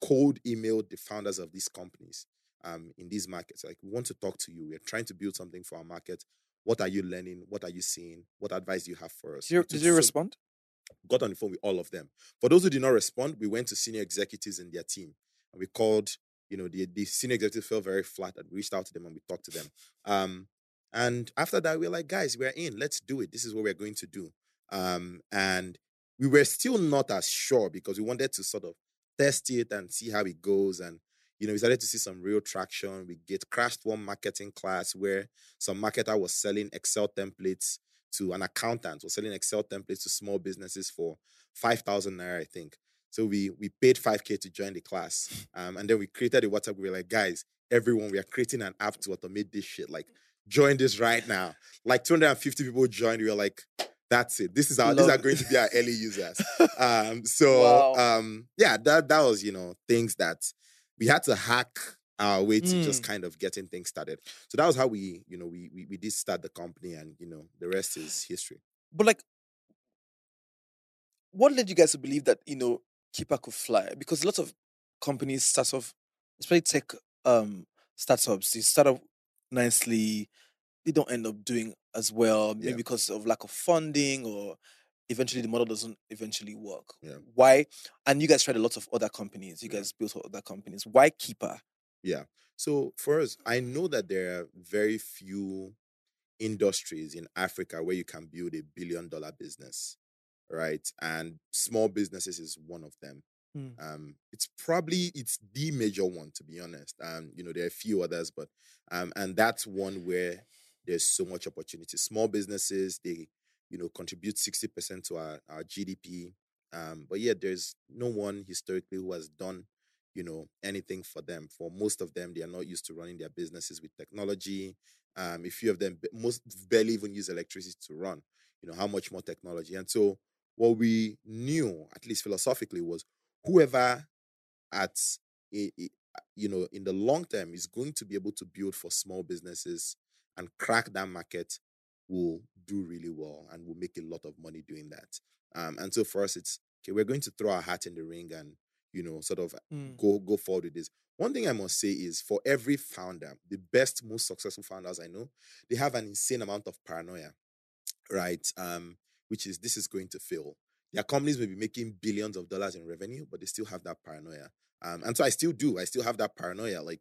cold emailed the founders of these companies um, in these markets. Like, we want to talk to you. We're trying to build something for our market. What are you learning? What are you seeing? What advice do you have for us? Did you, did you so- respond? got on the phone with all of them. For those who did not respond, we went to senior executives in their team and we called, you know, the, the senior executive felt very flat and we reached out to them and we talked to them. Um, and after that, we were like, guys, we're in, let's do it. This is what we're going to do. Um, and we were still not as sure because we wanted to sort of test it and see how it goes. And, you know, we started to see some real traction. We get crashed one marketing class where some marketer was selling Excel templates to an accountant, was selling Excel templates to small businesses for 5,000 naira, I think. So we we paid 5K to join the class. Um, and then we created a WhatsApp. We were like, guys, everyone, we are creating an app to automate this shit. Like, join this right now. Like 250 people joined. We were like, that's it. This is our these Love are going to be our early users. Um, so Wow. um, yeah, that that was you know things that we had to hack our way to just Mm. kind of getting things started. So that was how we you know we, we we did start the company, and you know the rest is history. But like, what led you guys to believe that you know Kippa could fly? Because lots of companies start off, especially tech um startups, they start off nicely, they don't end up doing as well, maybe Yeah. because of lack of funding or eventually the model doesn't eventually work. Yeah. Why? And you guys tried a lot of other companies. You Yeah. guys built other companies. Why Kippa? Yeah. So for us, I know that there are very few industries in Africa where you can build a billion dollar business, right? And small businesses is one of them. Mm. Um, it's probably it's the major one to be honest. Um, you know, there are a few others, but um, and that's one where there's so much opportunity. Small businesses, they you know contribute 60% to our, our GDP. Um, but yet there's no one historically who has done you know anything for them for most of them they are not used to running their businesses with technology um a few of them most barely even use electricity to run you know how much more technology and so what we knew at least philosophically was whoever at you know in the long term is going to be able to build for small businesses and crack that market will do really well and will make a lot of money doing that um and so for us it's okay we're going to throw our hat in the ring and you know sort of Mm. go go forward with this. One thing I must say is for every founder, the best, most successful founders I know, they have an insane amount of paranoia, right? Um, which is this is going to fail. Their companies may be making billions of dollars in revenue, but they still have that paranoia. Um, and so I still do. I still have that paranoia, like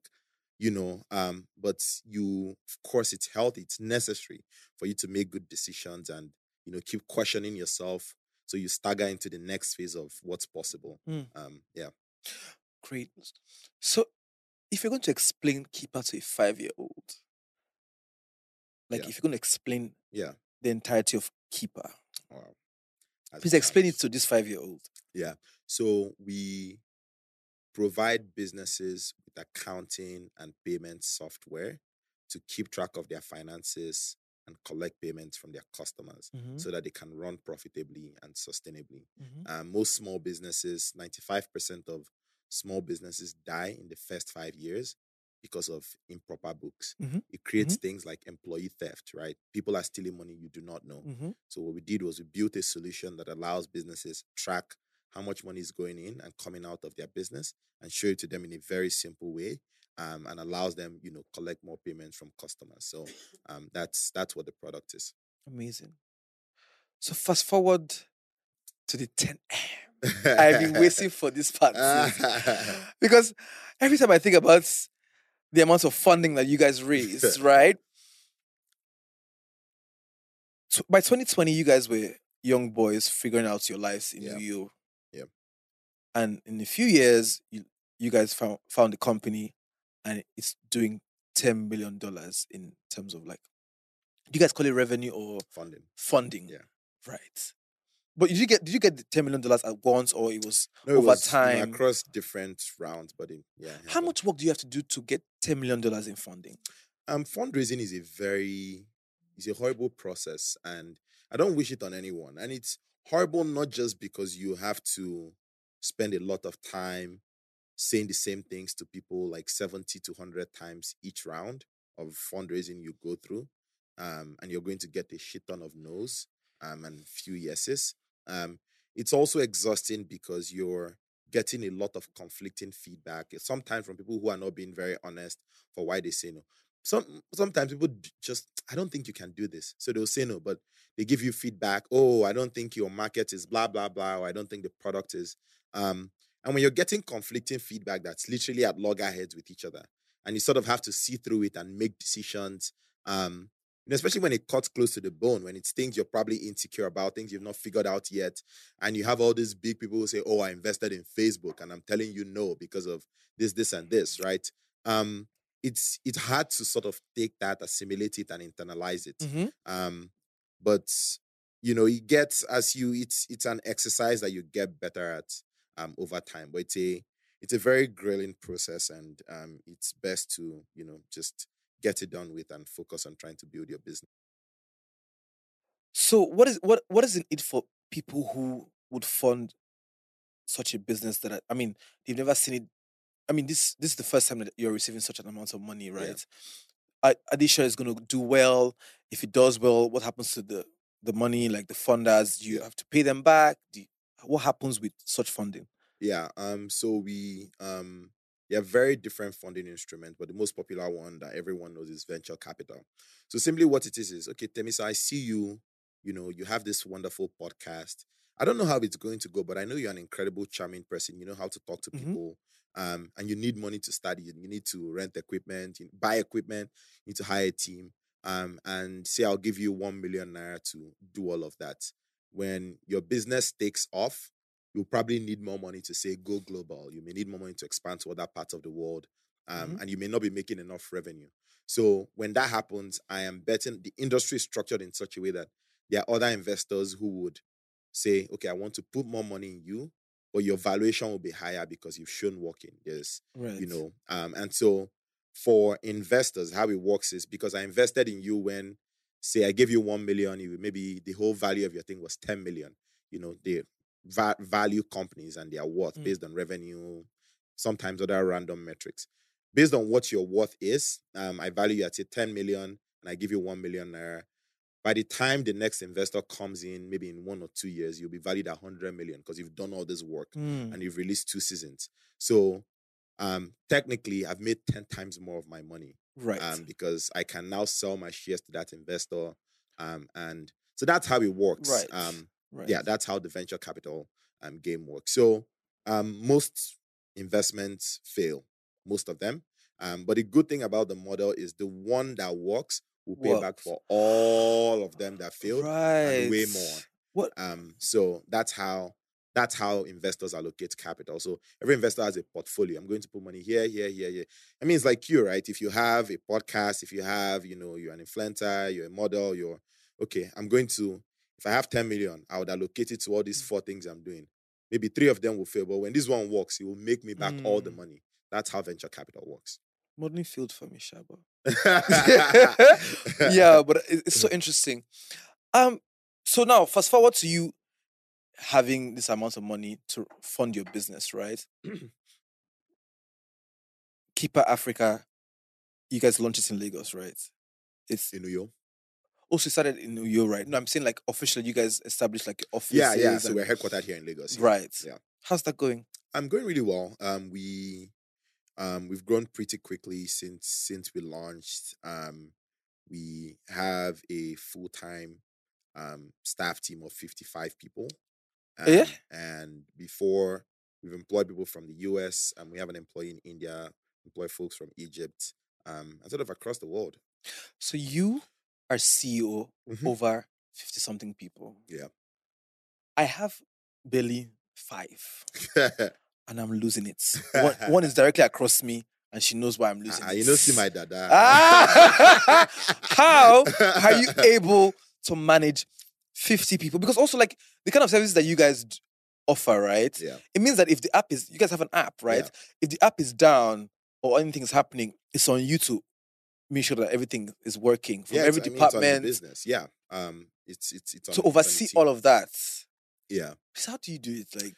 you know. Um, but you, of course, it's healthy. It's necessary for you to make good decisions and you know keep questioning yourself, so you stagger into the next phase of what's possible. Mm. Um, yeah. Great. So, if you're going to explain Kippa to a five year old, like Yeah. if you're going to explain Yeah. the entirety of Kippa, Wow. That's please explain it to this five year old. Yeah. So we provide businesses with accounting and payment software to keep track of their finances and collect payments from their customers so that they can run profitably and sustainably. Um, most small businesses, 95% of small businesses die in the first five years because of improper books. Mhm. It creates things like employee theft, right? People are stealing money you do not know. Mm-hmm. So what we did was we built a solution that allows businesses track how much money is going in and coming out of their business and show it to them in a very simple way. Um, and allows them, you know, collect more payments from customers. So um, that's that's what the product is. Amazing. So, fast forward to the 10 I've been waiting for this part because every time I think about the amount of funding that you guys raised, right? So by 2020, you guys were young boys figuring out your lives in Yeah. New York. Yep. And in a few years, you, you guys found found a company and it's doing $10 million in terms of like, do you guys call it revenue or Funding. funding? Yeah. Right. But did you get did you get the $10 million at once or it was No, it Over was, you know, time. across different rounds, but it, yeah. How happened. much work do you have to do to get $10 million in funding? um fundraising is a very is a horrible process and i don't wish it on anyone and it's horrible not just because you have to spend a lot of time saying the same things to people like 70 to 100 times each round of fundraising you go through um, and you're going to get a shit ton of no's um, and few yeses um, it's also exhausting because you're getting a lot of conflicting feedback sometimes from people who are not being very honest for why they say no some sometimes people just I don't think you can do this. So they'll say no, but they give you feedback. Oh, I don't think your market is blah blah blah, or I don't think the product is. Um, and when you're getting conflicting feedback that's literally at loggerheads with each other, and you sort of have to see through it and make decisions. Um, know, especially when it cuts close to the bone, when it's things you're probably insecure about, things you've not figured out yet, and you have all these big people who say, "Oh, I invested in Facebook," and I'm telling you no because of this, this, and this, right? Um, it's it's hard to sort of take that, assimilate it, and internalize it. Mhm. Um, but you know, it gets as you it's it's an exercise that you get better at um over time. But it's a it's a very grilling process and um it's best to, you know, just get it done with and focus on trying to build your business. So what is what what is in it for people who would fund such a business that I, I mean they've never seen it? I mean this this is the first time that you're receiving such an amount of money, right? Are, are they sure it's going to do well? If it does well, what happens to the the money? Like the funders, do you have to pay them back? Do you- what happens with such funding? Yeah. Um. So we um. They are very different funding instruments, but the most popular one that everyone knows is venture capital. So simply what it is is okay, Temisan, I see you. You know, you have this wonderful podcast. I don't know how it's going to go, but I know you're an incredible, charming person. You know how to talk to Mhm. people. Um, and you need money to study. You need to rent equipment, you buy equipment, you need to hire a team. Um, and say I'll give you one million naira to do all of that. When your business takes off, you'll probably need more money to say go global. You may need more money to expand to other parts of the world. Um, Mhm. and you may not be making enough revenue. So when that happens, I am betting the industry is structured in such a way that there are other investors who would say, okay, I want to put more money in you, but your valuation will be higher because you've shown working. There's Right. you know um and so for investors how it works is because i invested in you when say i gave you 1 million you maybe the whole value of your thing was 10 million you know they va- value companies and their worth Mm. based on revenue sometimes other random metrics based on what your worth is um i value you at say 10 million and i give you 1 million naira by the time the next investor comes in maybe in one or two years you'll be valued at 100 million because you've done all this work Mm. and you've released two seasons. So um technically I've made 10 times more of my money. Right. Um because I can now sell my shares to that investor. Um and so that's how it works. Right. Um right. yeah, that's how the venture capital um game works. So um most investments fail, most of them. Um, but the good thing about the model is the one that works will pay back for all of them that failed right. and way more. What? Um, so that's how that's how investors allocate capital. So every investor has a portfolio. I'm going to put money here, here, here, here. I mean, it's like you, right? If you have a podcast, if you have, you know, you're an influencer, you're a model, you're okay. I'm going to, if I have 10 million, I would allocate it to all Mm. these four things I'm doing. Maybe three of them will fail, but when this one works, it will make me back all the Mm. money. That's how venture capital works. Modeling field for me, Shaba. yeah, but it's so interesting. Um, so now fast forward to you having this amount of money to fund your business, right? Kippa Africa, you guys launched it in Lagos, right? It's In Uyo. Also started in Uyo, right? No, I'm saying like officially, you guys established like offices. Yeah, yeah. So and- we're headquartered here in Lagos. yeah. right. Yeah. How's that going? I'm going really well. Um, we um we've grown pretty quickly since since we launched. Um, we have a full time um staff team of 55 people. Um, Yeah? And before we've employed people from the US, and we have an employee in India, employ folks from Egypt, um, and sort of across the world. So you are CEO Mhm. over 50 something people. Yeah. I have barely five. and I'm losing it. One, one is directly across me, and she knows why I'm losing Ah, it. you know, see my dada. Ah! How are you able to manage 50 people? Because also, like the kind of services that you guys offer, right? Yeah. It means that if the app is, you guys have an app, right? Yeah. If the app is down or anything is happening, it's on YouTube. Make sure that everything is working from Yeah, every I mean, department business. Yeah. Um, it's it's it's to it's on the oversee all of that. Yeah. So how do you do it? Like,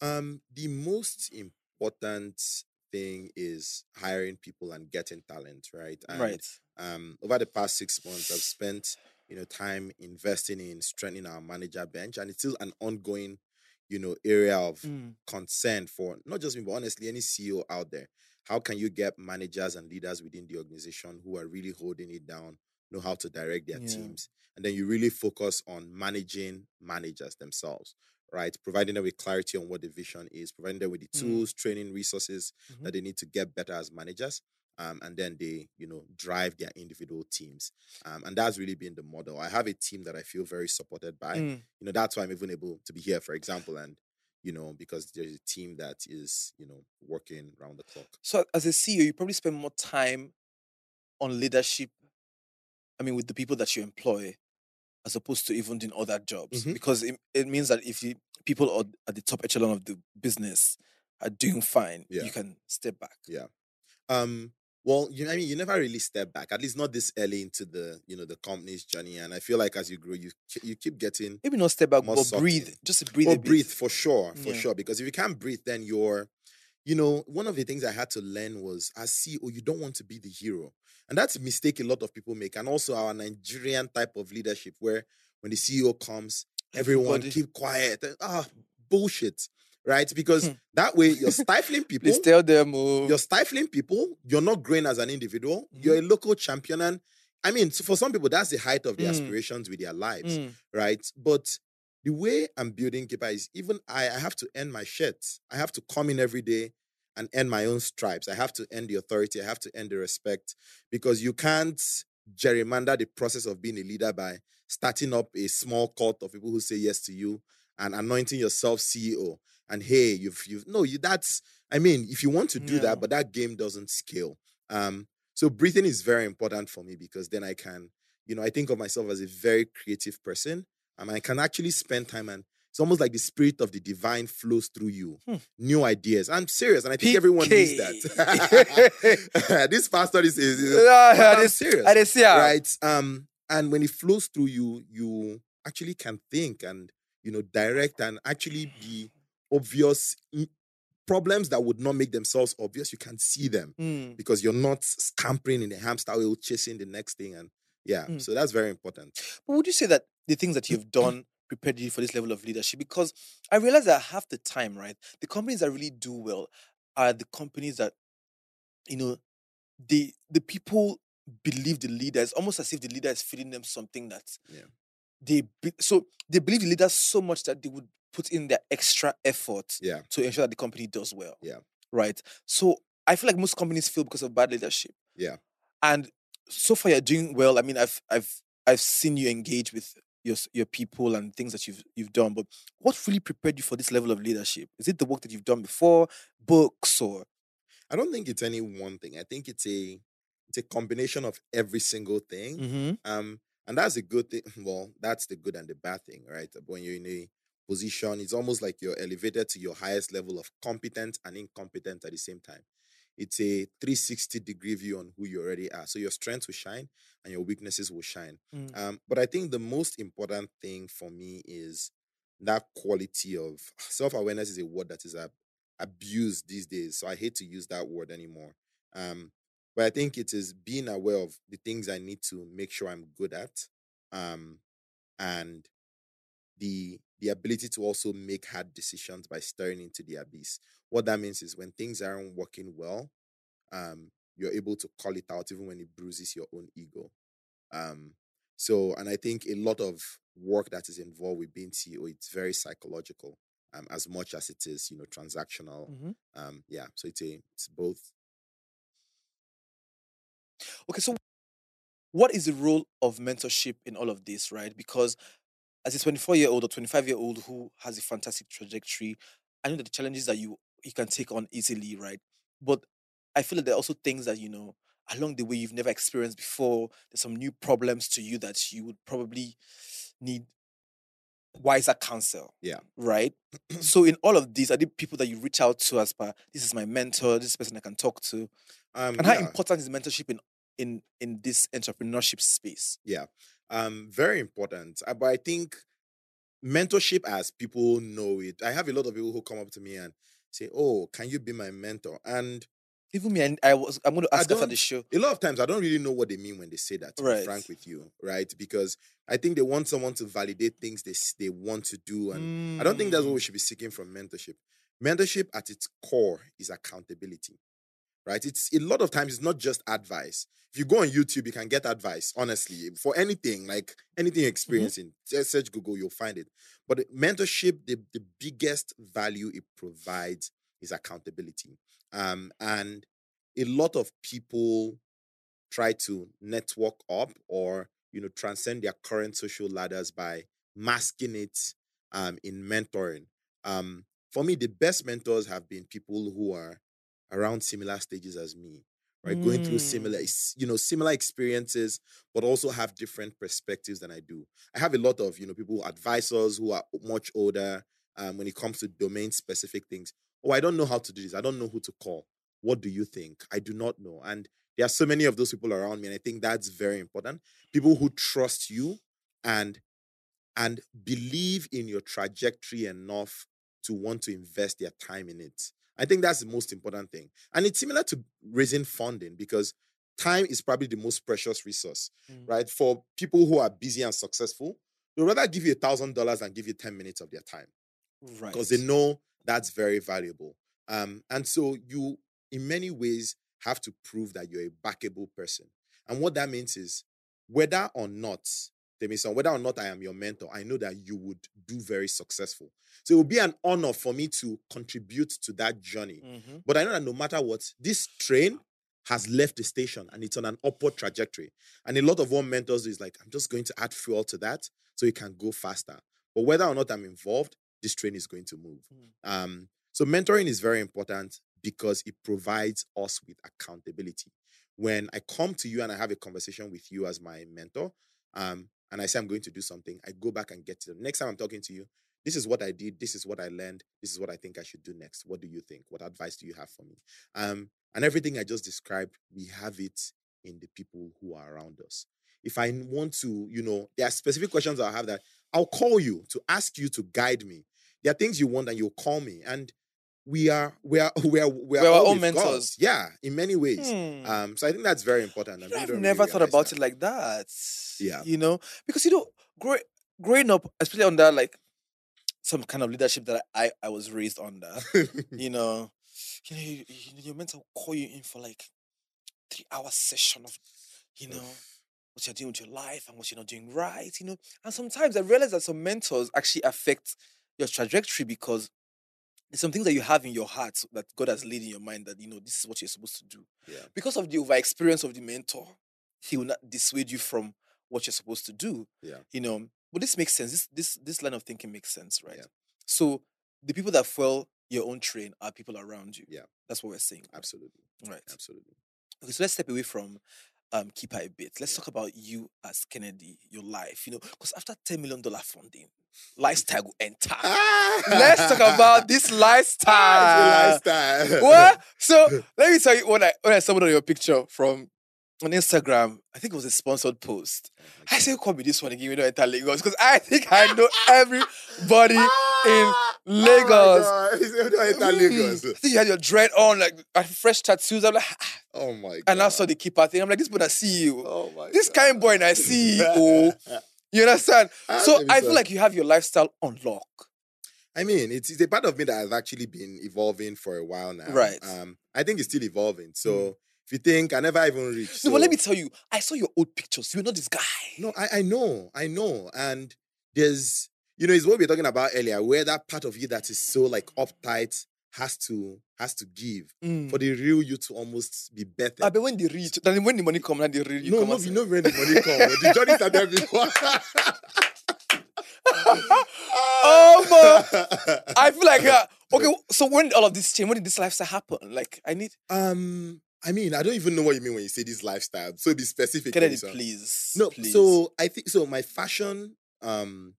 Um, the most important thing is hiring people and getting talent, right? And, right? Um, over the past six months, I've spent you know time investing in strengthening our manager bench, and it's still an ongoing, you know, area of Mm. concern for not just me, but honestly, any CEO out there. How can you get managers and leaders within the organization who are really holding it down, know how to direct their Yeah. teams, and then you really focus on managing managers themselves, right? Providing them with clarity on what the vision is, providing them with the Mm. tools, training, resources Mhm. that they need to get better as managers. um, and then they, you know, drive their individual teams. Um, and that's really been the model. I have a team that I feel very supported by. Mm. You know, that's why I'm even able to be here, for example, and you know, because there's a team that is, you know, working round the clock. So as a CEO, you probably spend more time on leadership. I mean, with the people that you employ, as opposed to even doing other jobs, Mhm. because it, it means that if you people are at the top echelon of the business are doing fine, Yeah. you can step back. Yeah. Um, well, you know, I mean, you never really step back, at least not this early into the, you know, the company's journey. And I feel like as you grow, you you keep getting Maybe not step back, but subtle. breathe. Just breathe. or breathe for sure, for Yeah. sure. Because if you can't breathe, then you're, you know, one of the things I had to learn was as CEO, you don't want to be the hero. And that's a mistake a lot of people make. And also our Nigerian type of leadership where when the CEO comes, everyone Everybody- keep quiet. Ah, bullshit. Right? Because Hmm. that way you're stifling people. Please tell them. Oh, You're stifling people. You're not growing as an individual. You're a local champion. And I mean, so for some people, that's the height of their Mm. aspirations with their lives Mm. right? But the way I'm building Kippa is even I, I have to earn my shirts. I have to come in every day and earn my own stripes. I have to earn the authority. I have to earn the respect because you can't gerrymander the process of being a leader by starting up a small cult of people who say yes to you and anointing yourself CEO. And hey, you've you've no, you that's I mean, if you want to do Yeah. that, but that game doesn't scale. Um, so breathing is very important for me because then I can, you know, I think of myself as a very creative person. and I can actually spend time and it's almost like the spirit of the divine flows through you. Hmm. New ideas. I'm serious, and I think everyone needs that. this pastor is, is, is- I I'm serious, I right? Um, and when it flows through you, you actually can think and you know direct and actually be obvious problems that would not make themselves obvious. You can see them Mm. because you're not scampering in a hamster wheel chasing the next thing, and yeah, Mm. so that's very important. But would you say that the things that you've done prepared you for this level of leadership? Because I realize that half the time, right, the companies that really do well are the companies that, you know, the the people believe the leader. It's almost as if the leader is feeding them something that Yeah. they be, so they believe the leader so much that they would put in their extra effort Yeah, to ensure that the company does well. Yeah. Right. So I feel like most companies fail because of bad leadership. Yeah. And so far you're doing well. I mean, I've I've I've seen you engage with your your people and things that you've you've done. But what really prepared you for this level of leadership? Is it the work that you've done before, books or I don't think it's any one thing. I think it's a it's a combination of every single thing. mm-hmm. Um, and that's a good thing. Well, that's the good and the bad thing, right? When you're in a position, it's almost like you're elevated to your highest level of competent and incompetent at the same time. It's a 360 degree view on who you already are. So your strengths will shine and your weaknesses will shine. Mm. Um, but I think the most important thing for me is that quality of self awareness is a word that is ab- abused these days. So I hate to use that word anymore. Um, but I think it is being aware of the things I need to make sure I'm good at, um, and the the ability to also make hard decisions by staring into the abyss. What that means is when things aren't working well, um, you're able to call it out even when it bruises your own ego. Um, so, and I think a lot of work that is involved with being CEO, it's very psychological, um, as much as it is, you know, transactional. Mhm. Um, yeah, so it's a it's both. Okay, so what is the role of mentorship in all of this, right? Because as a 24 year old or 25 year old who has a fantastic trajectory, I know that the challenges that you you can take on easily, right? But I feel that there are also things that you know along the way you've never experienced before. There's some new problems to you that you would probably need wiser counsel. Yeah. Right. so in all of these, are the people that you reach out to as per this is my mentor, this is the person I can talk to? Um, And how yeah. important is mentorship in in in this entrepreneurship space? Um very important Uh, but i think mentorship as people know it i have a lot of people who come up to me and say oh can you be my mentor? And Even me, and I was I'm going to ask after the show. a lot of times i don't really know what they mean when they say that to be frank with you right? Because i think they want someone to validate things they they want to do and i don't think that's what we Mm. should be seeking from mentorship. Mentorship at its core is accountability right? It's a lot of times it's not just advice. If you go on youtube you can get advice honestly for anything like anything you're experiencing. Just search google you'll find it. But mentorship the, the biggest value it provides is accountability. Um and a lot of people try to network up or you know transcend their current social ladders by masking it um, in mentoring. Um, for me, the best mentors have been people who are around similar stages as me, right? Going through similar, Mm. you know, similar experiences, but also have different perspectives than I do. I have a lot of, you know, people, advisors who are much older um, when it comes to domain specific things. Oh, I don't know how to do this. I don't know who to call. What do you think? I do not know. And there are so many of those people around me, and I think that's very important. People who trust you and and believe in your trajectory enough to want to invest their time in it. I think that's the most important thing. And it's similar to raising funding because time is probably the most precious resource, Mm. right? For people who are busy and successful, they'd rather give you a thousand dollars and give you 10 minutes of their time Right. because they know that's very valuable. Um, and so you, in many ways, have to prove that you're a backable person. And what that means is whether or not, Temisan, whether or not I am your mentor, I know that you would do very successful. So it will be an honor for me to contribute to that journey. Mhm. But I know that no matter what, this train has left the station and it's on an upward trajectory. And a lot of what mentors do is like, I'm just going to add fuel to that so it can go faster. But whether or not I'm involved, this train is going to move. Mm. Um, so mentoring is very important because it provides us with accountability. When I come to you and I have a conversation with you as my mentor, um, and I say I'm going to do something, I go back and get to the next time I'm talking to you. This is what I did. This is what I learned. This is what I think I should do next. What do you think? What advice do you have for me? Um, and everything I just described, we have it in the people who are around us. If I want to, you know, there are specific questions I have that I'll call you to ask you to guide me. There are things you want and you'll call me. And we are we are we are we are We're our all own mentors. Yeah, in many ways. Hmm. Um, so I think that's very important. and You know, people I've never really thought about that. it like that. Yeah. You know, because you know, grow, growing up, especially under like some kind of leadership that I, I was raised under, you know, you know, you, you, you're meant to call you in for like three hour session of, you know, what you're doing with your life and what you're not doing right, you know. And sometimes I realize that some mentors actually affect your trajectory because some things that you have in your heart that God has laid in your mind that you know this is what you're supposed to do. Yeah. Because of the over experience of the mentor, he will not dissuade you from what you're supposed to do. Yeah. You know, but this makes sense. This this this line of thinking makes sense, right? Yeah. So the people that fuel your own train are people around you. Yeah. That's what we're saying. Absolutely. Right. Absolutely. Okay, so let's step away from um Kippa a bit. Let's talk about you as Kennedy, your life. You know, because after $10 million funding, lifestyle will enter. Let's talk about this lifestyle. lifestyle. What? So let me tell you when I when I stumbled on your picture from on Instagram, I think it was a sponsored post. I said, call me this one again, you know, enter Lagos. Because I think I know everybody in Lagos. Oh my God. He said, "No, enter Mm. Lagos. I think you had your dread on, like fresh tattoos. I'm like, "Ah." Oh my god. and I saw the Kippa thing. I'm like, this boy, I see you. Oh my this God. kind boy, and I see you. Oh, you understand? Ah, So I so. feel like you have your lifestyle on lock. I mean, it's, it's a part of me that has actually been evolving for a while now. Right. Um, I think it's still evolving. So if you think I never even reached. No, but let me tell you, I saw your old pictures. You're not this guy. No, I, I know, I know. And there's, you know, it's what we were talking about earlier, where that part of you that is so like uptight has to has to give Mm. for the real you to almost be better. I bet when they reach, then when the money come, then the real you no, come no, you know when the money comes. the journey started before. Oh, but I feel like, uh, okay, so when all of this change? When did this lifestyle happen? Like, I need um, I mean, I don't even know what you mean when you say this lifestyle. So be specific. Please. No, please. so I think so. My fashion, um,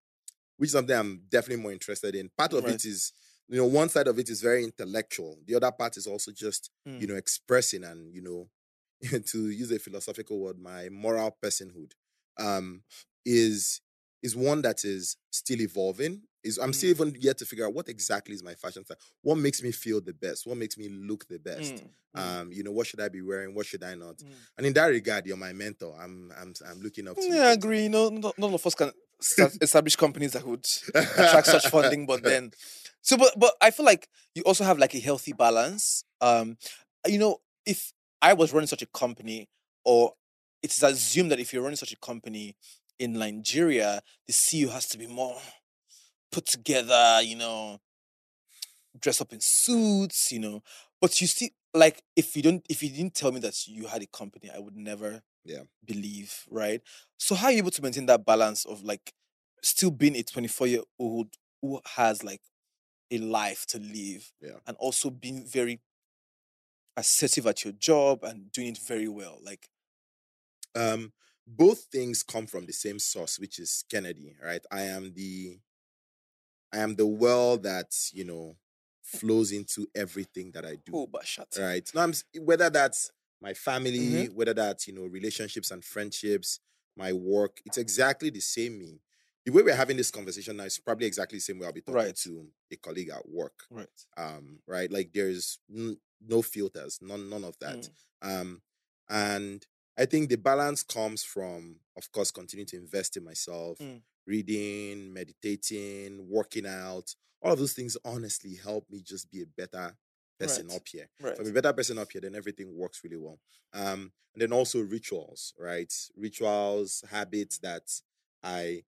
which is something I'm definitely more interested in. Part of Right. it is, you know, one side of it is very intellectual. The other part is also just, Mm. you know, expressing and you know, to use a philosophical word, my moral personhood, um, is is one that is still evolving. Is I'm still even yet to figure out what exactly is my fashion style. What makes me feel the best? What makes me look the best? Mm, mm, Um, you know, what should I be wearing? What should I not? mm. And in that regard, you're my mentor. I'm I'm I'm looking up to you. Yeah, I agree. No, no, none of us can establish companies that would attract such funding, but then, so but but I feel like you also have like a healthy balance. Um, you know, if I was running such a company, or it's assumed that if you're running such a company in Nigeria, the CEO has to be more put together. You know, dress up in suits. You know, but you see, like if you don't if you didn't tell me that you had a company, I would never Yeah. believe, right? So how are you able to maintain that balance of like still being a 24 year old who has like a life to live Yeah. and also being very assertive at your job and doing it very well? Like um both things come from the same source which is kennedy right i am the i am the well that you know flows into everything that i do oh but shut right now, i'm whether that's my family Mm-hmm. whether that's you know relationships and friendships my work it's exactly the same me the way we're having this conversation now is probably exactly the same way i'll be talking Right. to a colleague at work Right. um right like there's n- no filters none none of that Mm. um and i think the balance comes from of course continuing to invest in myself Mm. Reading meditating working out all of those things honestly help me just be a better person Right. up here Right. if i'm a better person up here then everything works really well um and then also rituals right rituals habits that i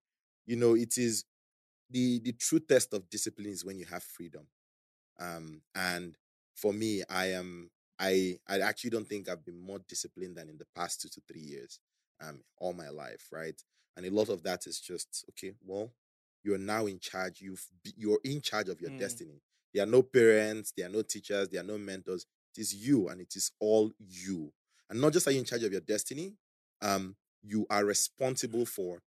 you know it is the the true test of discipline is when you have freedom um and for me i am i i actually don't think i've been more disciplined than in the past two to three years um all my life right and a lot of that is just okay well you're now in charge you've you're in charge of your Mm. destiny there are no parents there are no teachers there are no mentors it is you and it is all you and not just are you in charge of your destiny um you are responsible for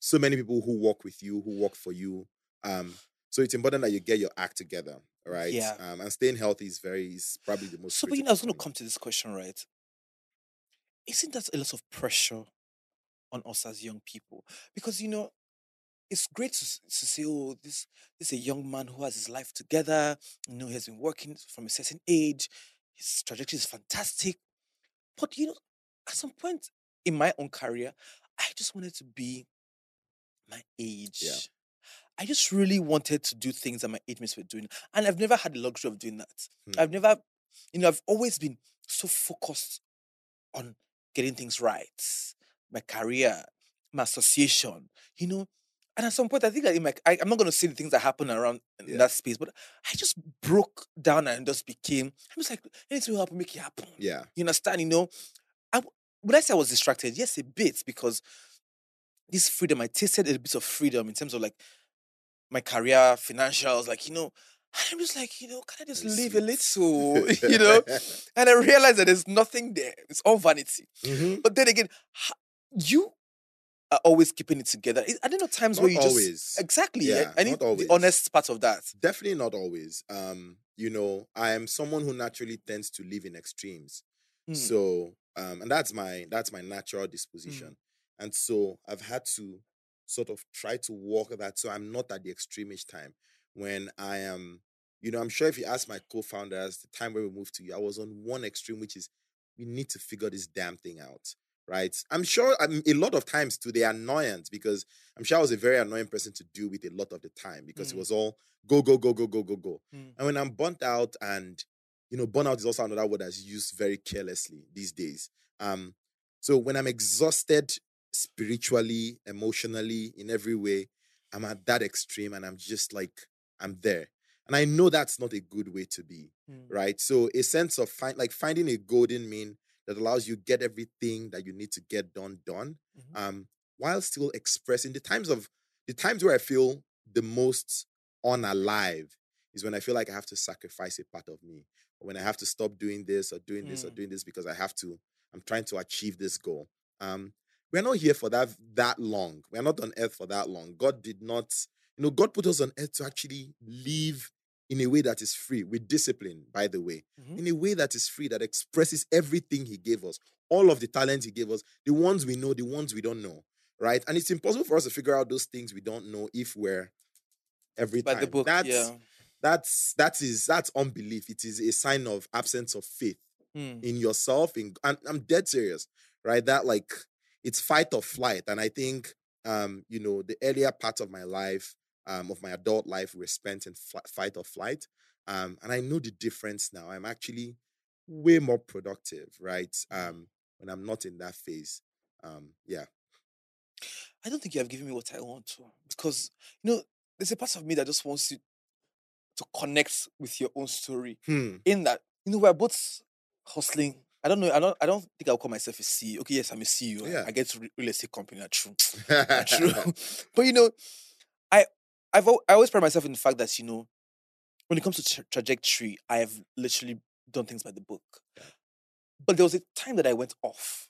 so many people who work with you who work for you um so it's important that you get your act together right Yeah. um and staying healthy is very is probably the most So, but you know, I was going to come to this question, right? Isn't that a lot of pressure on us as young people? Because you know, it's great to, to say, oh, this this is a young man who has his life together. You know, he has been working from a certain age. His trajectory is fantastic. But you know, at some point in my own career, I just wanted to be my age. I just really wanted to do things that my age mates were doing. And I've never had the luxury of doing that. Hmm. I've never, you know, I've always been so focused on getting things right. My career, my association, you know. And at some point, I think that in my, I, I'm not going to say the things that happen around in Yeah. that space, but I just broke down and just became, I'm just like, anything will happen, make it happen. yeah You understand? You know, I would I say I was distracted? Yes, a bit because this freedom, I tasted a bit of freedom in terms of like my career, financials, like you know. I'm just like, you know, can I just live a little, you know? And I realized that there's nothing there. It's all vanity. Mhm. But then again, you are always keeping it together. Are there not times where you always. just exactly? Yeah, I need not the honest part of that. definitely not always um you know i am someone who naturally tends to live in extremes Mm. so um and that's my that's my natural disposition and so i've had to sort of try to walk that so i'm not at the extreme each time when i am you know i'm sure if you ask my co-founders the time where we moved to you i was on one extreme which is we need to figure this damn thing out right i'm sure I'm, a lot of times to the annoyance because i'm sure i was a very annoying person to deal with a lot of the time because it Mm. was all go go go go go go go Mm. and when i'm burnt out and you know burnout is also another word that's used very carelessly these days um so when i'm exhausted spiritually emotionally in every way i'm at that extreme and i'm just like i'm there and i know that's not a good way to be Mm. right so a sense of find like finding a golden mean that allows you get everything that you need to get done done Mhm. um while still expressing the times of the times where i feel the most unalive is when i feel like i have to sacrifice a part of me or when i have to stop doing this or doing this or Mm. doing this because i have to i'm trying to achieve this goal um we're not here for that that long we're not on earth for that long god did not you know god put us on earth to actually live in a way that is free with discipline by the way Mhm. in a way that is free that expresses everything he gave us all of the talents he gave us the ones we know the ones we don't know right and it's impossible for us to figure out those things we don't know if we're every By time the book, that's yeah. that's that is that's unbelief it is a sign of absence of faith Mm. in yourself in and i'm dead serious right that like it's fight or flight and i think um you know the earlier part of my life um of my adult life were spent in fl- fight or flight um and i know the difference now i'm actually way more productive right um when i'm not in that phase um yeah I don't think you have given me what I want to because you know there's a part of me that just wants you to connect with your own story. hmm In that you know we're both hustling. I don't know. I don't. I don't think I'll call myself a CEO. Okay, yes, I'm a CEO. I- Yeah. I get re- real estate company. That's true. That's true. but you know, I I've I always pride myself in the fact that you know, when it comes to tra- trajectory, I have literally done things by the book. But there was a time that I went off.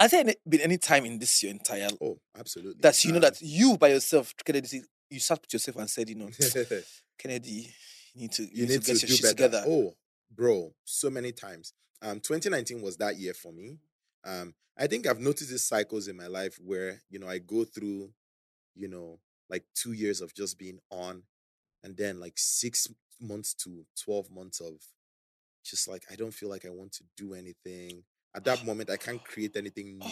Has there any- been any time in this your entire oh, absolutely. that you know Um, that you by yourself, Kennedy, you sat with yourself and said, you know, Kennedy, you need to you, you need, to get your shit better. together. Oh, bro, so many times. Um, 2019 was that year for me. Um, I think I've noticed these cycles in my life where you know I go through, you know, like two years of just being on, and then like six months to 12 months of just like I don't feel like I want to do anything. At that moment, I can't create anything new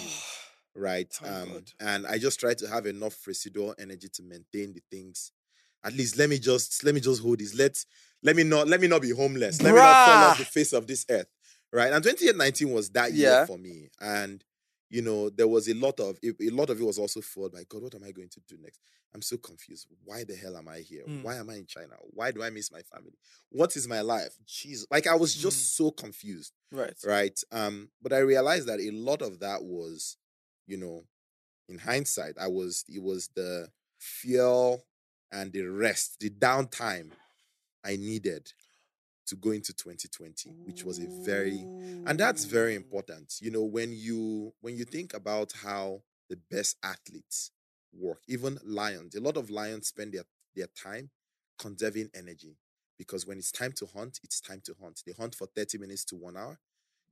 right? Thank Um, God. and I just try to have enough residual energy to maintain the things. At least let me just let me just hold this. Let let me not let me not be homeless. Let me not fall off the face of this earth, right? And 2019 was that year for me, and you know there was a lot of a, lot of it was also fueled by God. What am I going to do next? I'm so confused. Why the hell am I here? Mm. Why am I in China? Why do I miss my family? What is my life? Jesus, like I was just Mm. so confused right. right um but i realized that a lot of that was you know in hindsight i was it was the fuel and the rest the downtime i needed to go into 2020 which was a very and that's very important. You know when you when you think about how the best athletes work even lions a lot of lions spend their their time conserving energy because when it's time to hunt it's time to hunt. They hunt for 30 minutes to one hour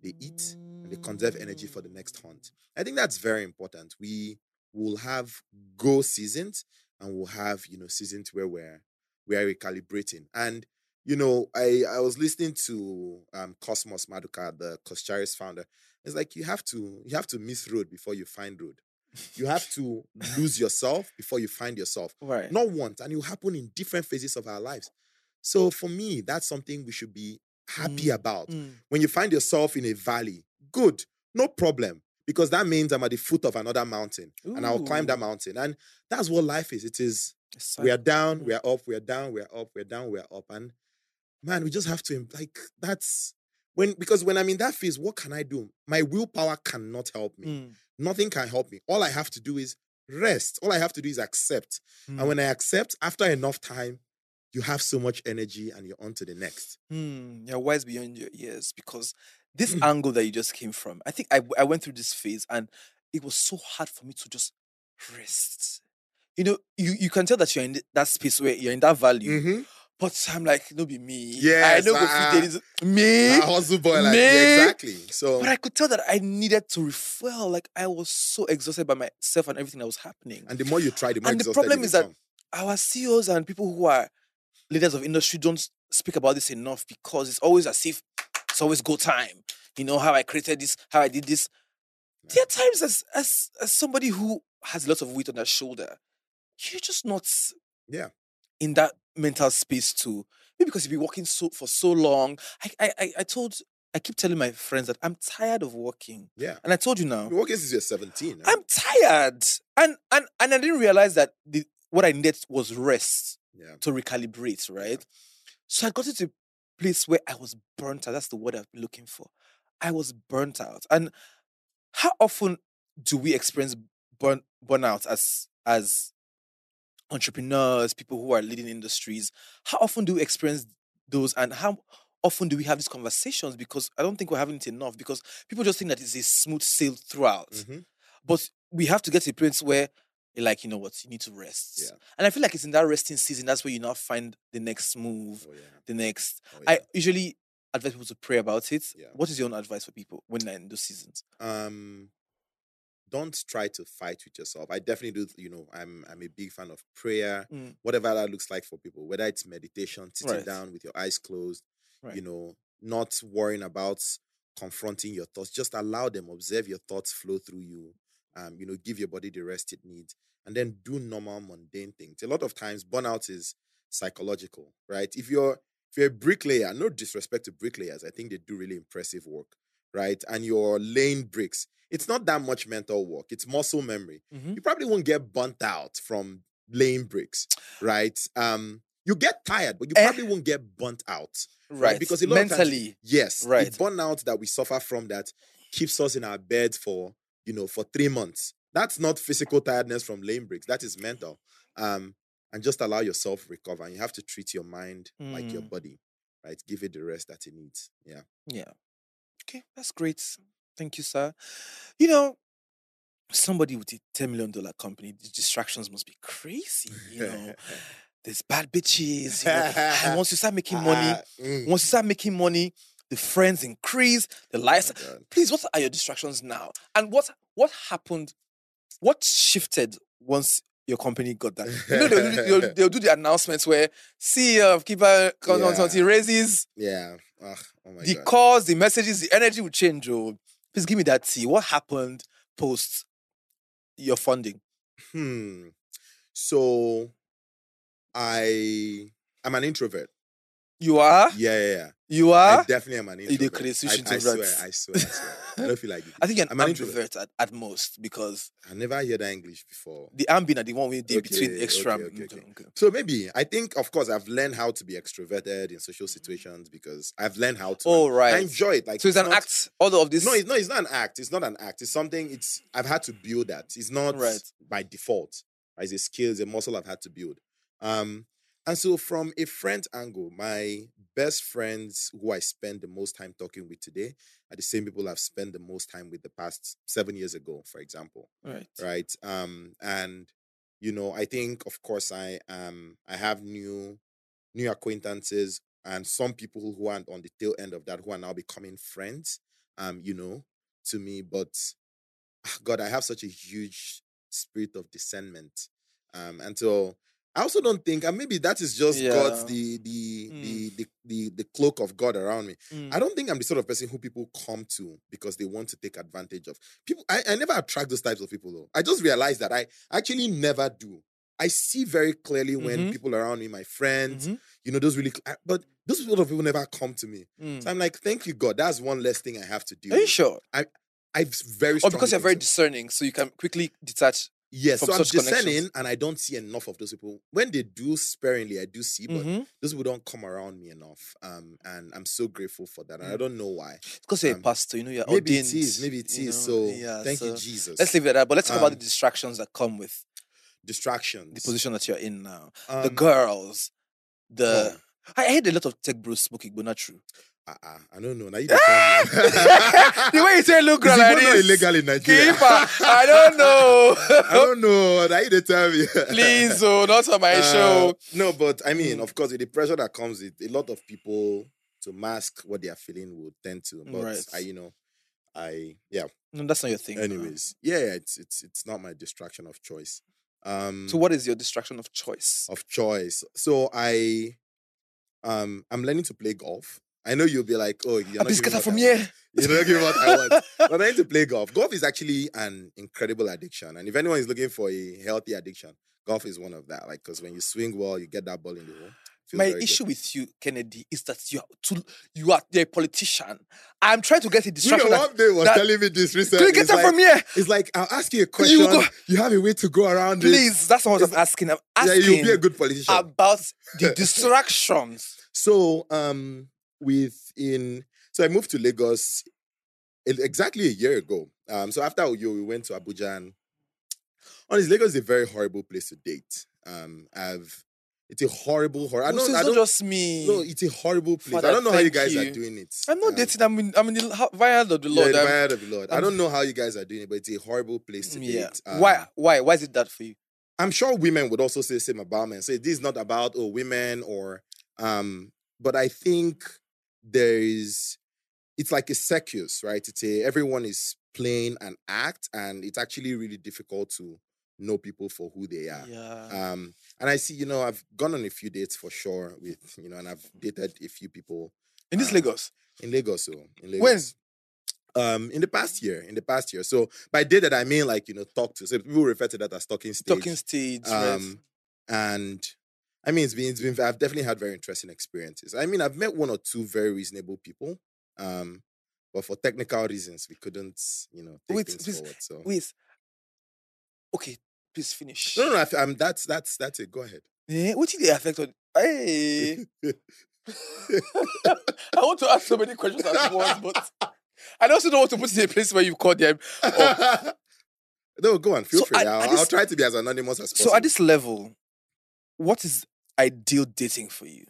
they eat and they conserve energy for the next hunt. I think that's very important. We will have go seasons and we'll have you know seasons where we're we're recalibrating. And you know, I I was listening to um Cosmas Maduka, the Coscharis founder. It's like you have to you have to miss road before you find road. You have to lose yourself before you find yourself. Right. Not once, and it will happen in different phases of our lives. So for me, that's something we should be happy Mm, about. Mm. When you find yourself in a valley, good, no problem, because that means I'm at the foot of another mountain, and I'll climb that mountain. And that's what life is. It is we are down, we are up, we are down, we are up, we are down, we are up. And man, we just have to like that's when because when I'm in that phase, what can I do? My willpower cannot help me. Mm, Nothing can help me. All I have to do is rest. All I have to do is accept. mm, And when I accept, after enough time, you have so much energy and you're on to the next. mm, you're wise beyond your years because this Mm. angle that you just came from, I think I, I went through this phase and it was so hard for me to just rest. You know, you, you can tell that you're in that space where you're in that value, Mhm. But I'm like, no, be me. Yes, I know go fit ah. me. A hustle boy, like Me? yeah, exactly. So But I could tell that I needed to refuel. Like I was so exhausted by myself and everything that was happening. and the more you try, the more And the problem is that become. our CEOs and people who are leaders of industry don't speak about this enough because it's always as if it's always go time. You know how I created this, how I did this. There are times as as as somebody who has lots of weight on their shoulder, you're just not Yeah. in that mental space to maybe because you've been working so for so long. I I I, told I keep telling my friends that I'm tired of working. yeah. And I told you now. You're working since you're 17. eh? I'm tired. And and and I didn't realize that the what I needed was rest yeah. to recalibrate, right? So I got into a place where I was burnt out. That's the word I've been looking for. I was burnt out. And how often do we experience burn burnout as as entrepreneurs, people who are leading industries? How often do we experience those and how often do we have these conversations? Because I don't think we're having it enough because people just think that it's a smooth sail throughout. Mhm. But we have to get to a place where you're like, you know what, you need to rest. Yeah. And I feel like it's in that resting season, that's where you now find the next move, Oh, yeah. the next. Oh, I usually advise people to pray about it. Yeah. What is your own advice for people when they're in those seasons? um don't try to fight with yourself. I definitely do, you know, I'm I'm a big fan of prayer, Mm. whatever that looks like for people, whether it's meditation, sitting Right. down with your eyes closed, you know, not worrying about confronting your thoughts. Just allow them, observe your thoughts flow through you. Um, you know, give your body the rest it needs, and then do normal mundane things. A lot of times burnout is psychological, right? If you're if you're a bricklayer, no disrespect to bricklayers, I think they do really impressive work, right? And you're laying bricks. It's not that much mental work. It's muscle memory. Mhm. You probably won't get burnt out from laying bricks, right? Um, you get tired, but you Eh. probably won't get burnt out. right. Because a lot of times- mentally. Yes, Right. The burnout that we suffer from that keeps us in our beds for you know for three months. That's not physical tiredness from lane bricks. That is mental. Um, and just allow yourself recover. And you have to treat your mind like your Mm. body, right? Give it the rest that it needs. Yeah. Yeah. Okay, that's great. Thank you, sir. You know, somebody with a $10 million company, the distractions must be crazy. You know, there's bad bitches. You know, and once you start making money, Ah, mm. once you start making money, the friends increase, the Oh lights. my Please, what are your distractions now? And what what happened? What shifted once your company got that? You know, they'll, do the- they'll, they'll do the announcements where CEO of Kiva Consultancy Yeah. raises Yeah. Ugh, oh my the God. calls, the messages, the energy will change. Oh, please give me that tea. What happened post your funding? Hmm. So I I'm an introvert. You are, Yeah, yeah, yeah. You are? I definitely am an introvert. create switch I, I introvert. swear, I swear, I swear. I don't feel like it. I think you're I'm an an ambivert introvert. at, at most because I never heard that English before. the ambient are the one we did between Okay, extra. okay, okay, okay, okay. So maybe I think, of course, I've learned how to be extroverted in social situations because I've learned how to. Oh, right. I enjoy it. Like So it's an not- act. All of this. No, it's no, it's not an act. It's not an act. It's something. It's I've had to build that. It's not Right. by default. It's a skill. It's a muscle I've had to build. Um, and so from a friend angle, my best friends who I spend the most time talking with today are the same people I've spent the most time with the past seven years ago, for example right. right um and you know i think of course i um i have new new acquaintances and some people who aren't on the tail end of that who are now becoming friends um you know to me but ah, god i have such a huge spirit of discernment um and so I also don't think, and maybe that is just God's the the, Mm. the the the the cloak of God around me. Mm. I don't think I'm the sort of person who people come to because they want to take advantage of. People, I, I never attract those types of people though. I just realized that I actually never do. I see very clearly when Mhm. people around me, my friends, Mhm. you know, those really, but those sort of people never come to me. Mm. So I'm like, thank you, God. That's one less thing I have to do. Are you sure? I I've very Or because you're very discerning, so you can quickly detach. Yes, so I'm discerning, and I don't see enough of those people. When they do sparingly, I do see, but Mhm. those people don't come around me enough. Um, and I'm so grateful for that. And I Mm. don't know why. Because you're Um, a pastor, you know, you're Maybe ordained. it is. Maybe it is. know, So yeah, thank you, Jesus. Let's leave it at that. But let's talk about the Um, distractions that come with distractions. the position that you're in now. the Um, girls, the. oh. I heard a lot of tech bros smoking, but not true. Uh-uh, I don't know. Now you the way you say look Is girl like this. illegal in Nigeria? Kippa, I don't know. I don't know. Now you tell me. Please, oh, not on my Uh, show. No, but I mean, Mm. of course, with the pressure that comes with a lot of people to mask what they are feeling would tend to. But Right. I, you know, I yeah. No, that's not your thing. Anyways, yeah, yeah, it's it's it's not my distraction of choice. Um, So, what is your distraction of choice? of choice. So I, um, I'm learning to play golf. I know you'll be like, oh, you're not giving get me her what from I here. not giving what I want. But I'm to play golf. Golf is actually an incredible addiction, and if anyone is looking for a healthy addiction, golf is one of that. Like, because when you swing well, you get that ball in the hole. My very good. issue with you, Kennedy, is that you are too, you are you're a politician. I'm trying to get a distraction. You know, one day was that- telling me this recently. you get It's like, from here? it's like I'll ask you a question. go- You, have a way to go around it. Please, that's not what I'm asking. I'm Yeah, asking you'll be a good politician. about the distractions. So um within so I moved to Lagos exactly a year ago. Um so after Uyo we went to Abuja and honestly Lagos is a very horrible place to date. Um I've it's a horrible horror. I Oh, don't so I don't not just me. no, it's a horrible place. Father, I don't know how you guys are doing it. I'm not Um, dating. I'm in, I'm in the vineyard of the yeah, Lord. the I'm- vineyard of the Lord. I I'm- don't know how you guys are doing it, but it's a horrible place to yeah. date. Um, Why? Why? Why is it that for you? I'm sure women would also say the same about men. So this is not about oh women or um, but I think there is it's like a circus, right? It's a everyone is playing an act, and it's actually really difficult to know people for who they are. Yeah. Um, and I see, you know, I've gone on a few dates for sure with, you know, and I've dated a few people in this um, Lagos. in Lagos. So in Lagos. When? Um, in the past year, in the past year. So by dated, I mean like you know, talk to. So people refer to that as talking stage. Talking stage. right? Um, and I mean, it's been, it's been, I've definitely had very interesting experiences. I mean, I've met one or two very reasonable people, um, but for technical reasons, we couldn't, you know, take Wait, things please, forward. So Wait. Okay, please finish. no, no, no, I, am that's that's that's it. Go ahead. Eh, what did they affect on? Hey, I want to ask so many questions at once, but I also don't want to put it in a place where you call them. Oh, no, go on. Feel So free. at- I'll, at I'll try to be as anonymous as possible. so at this level, what is ideal dating for you?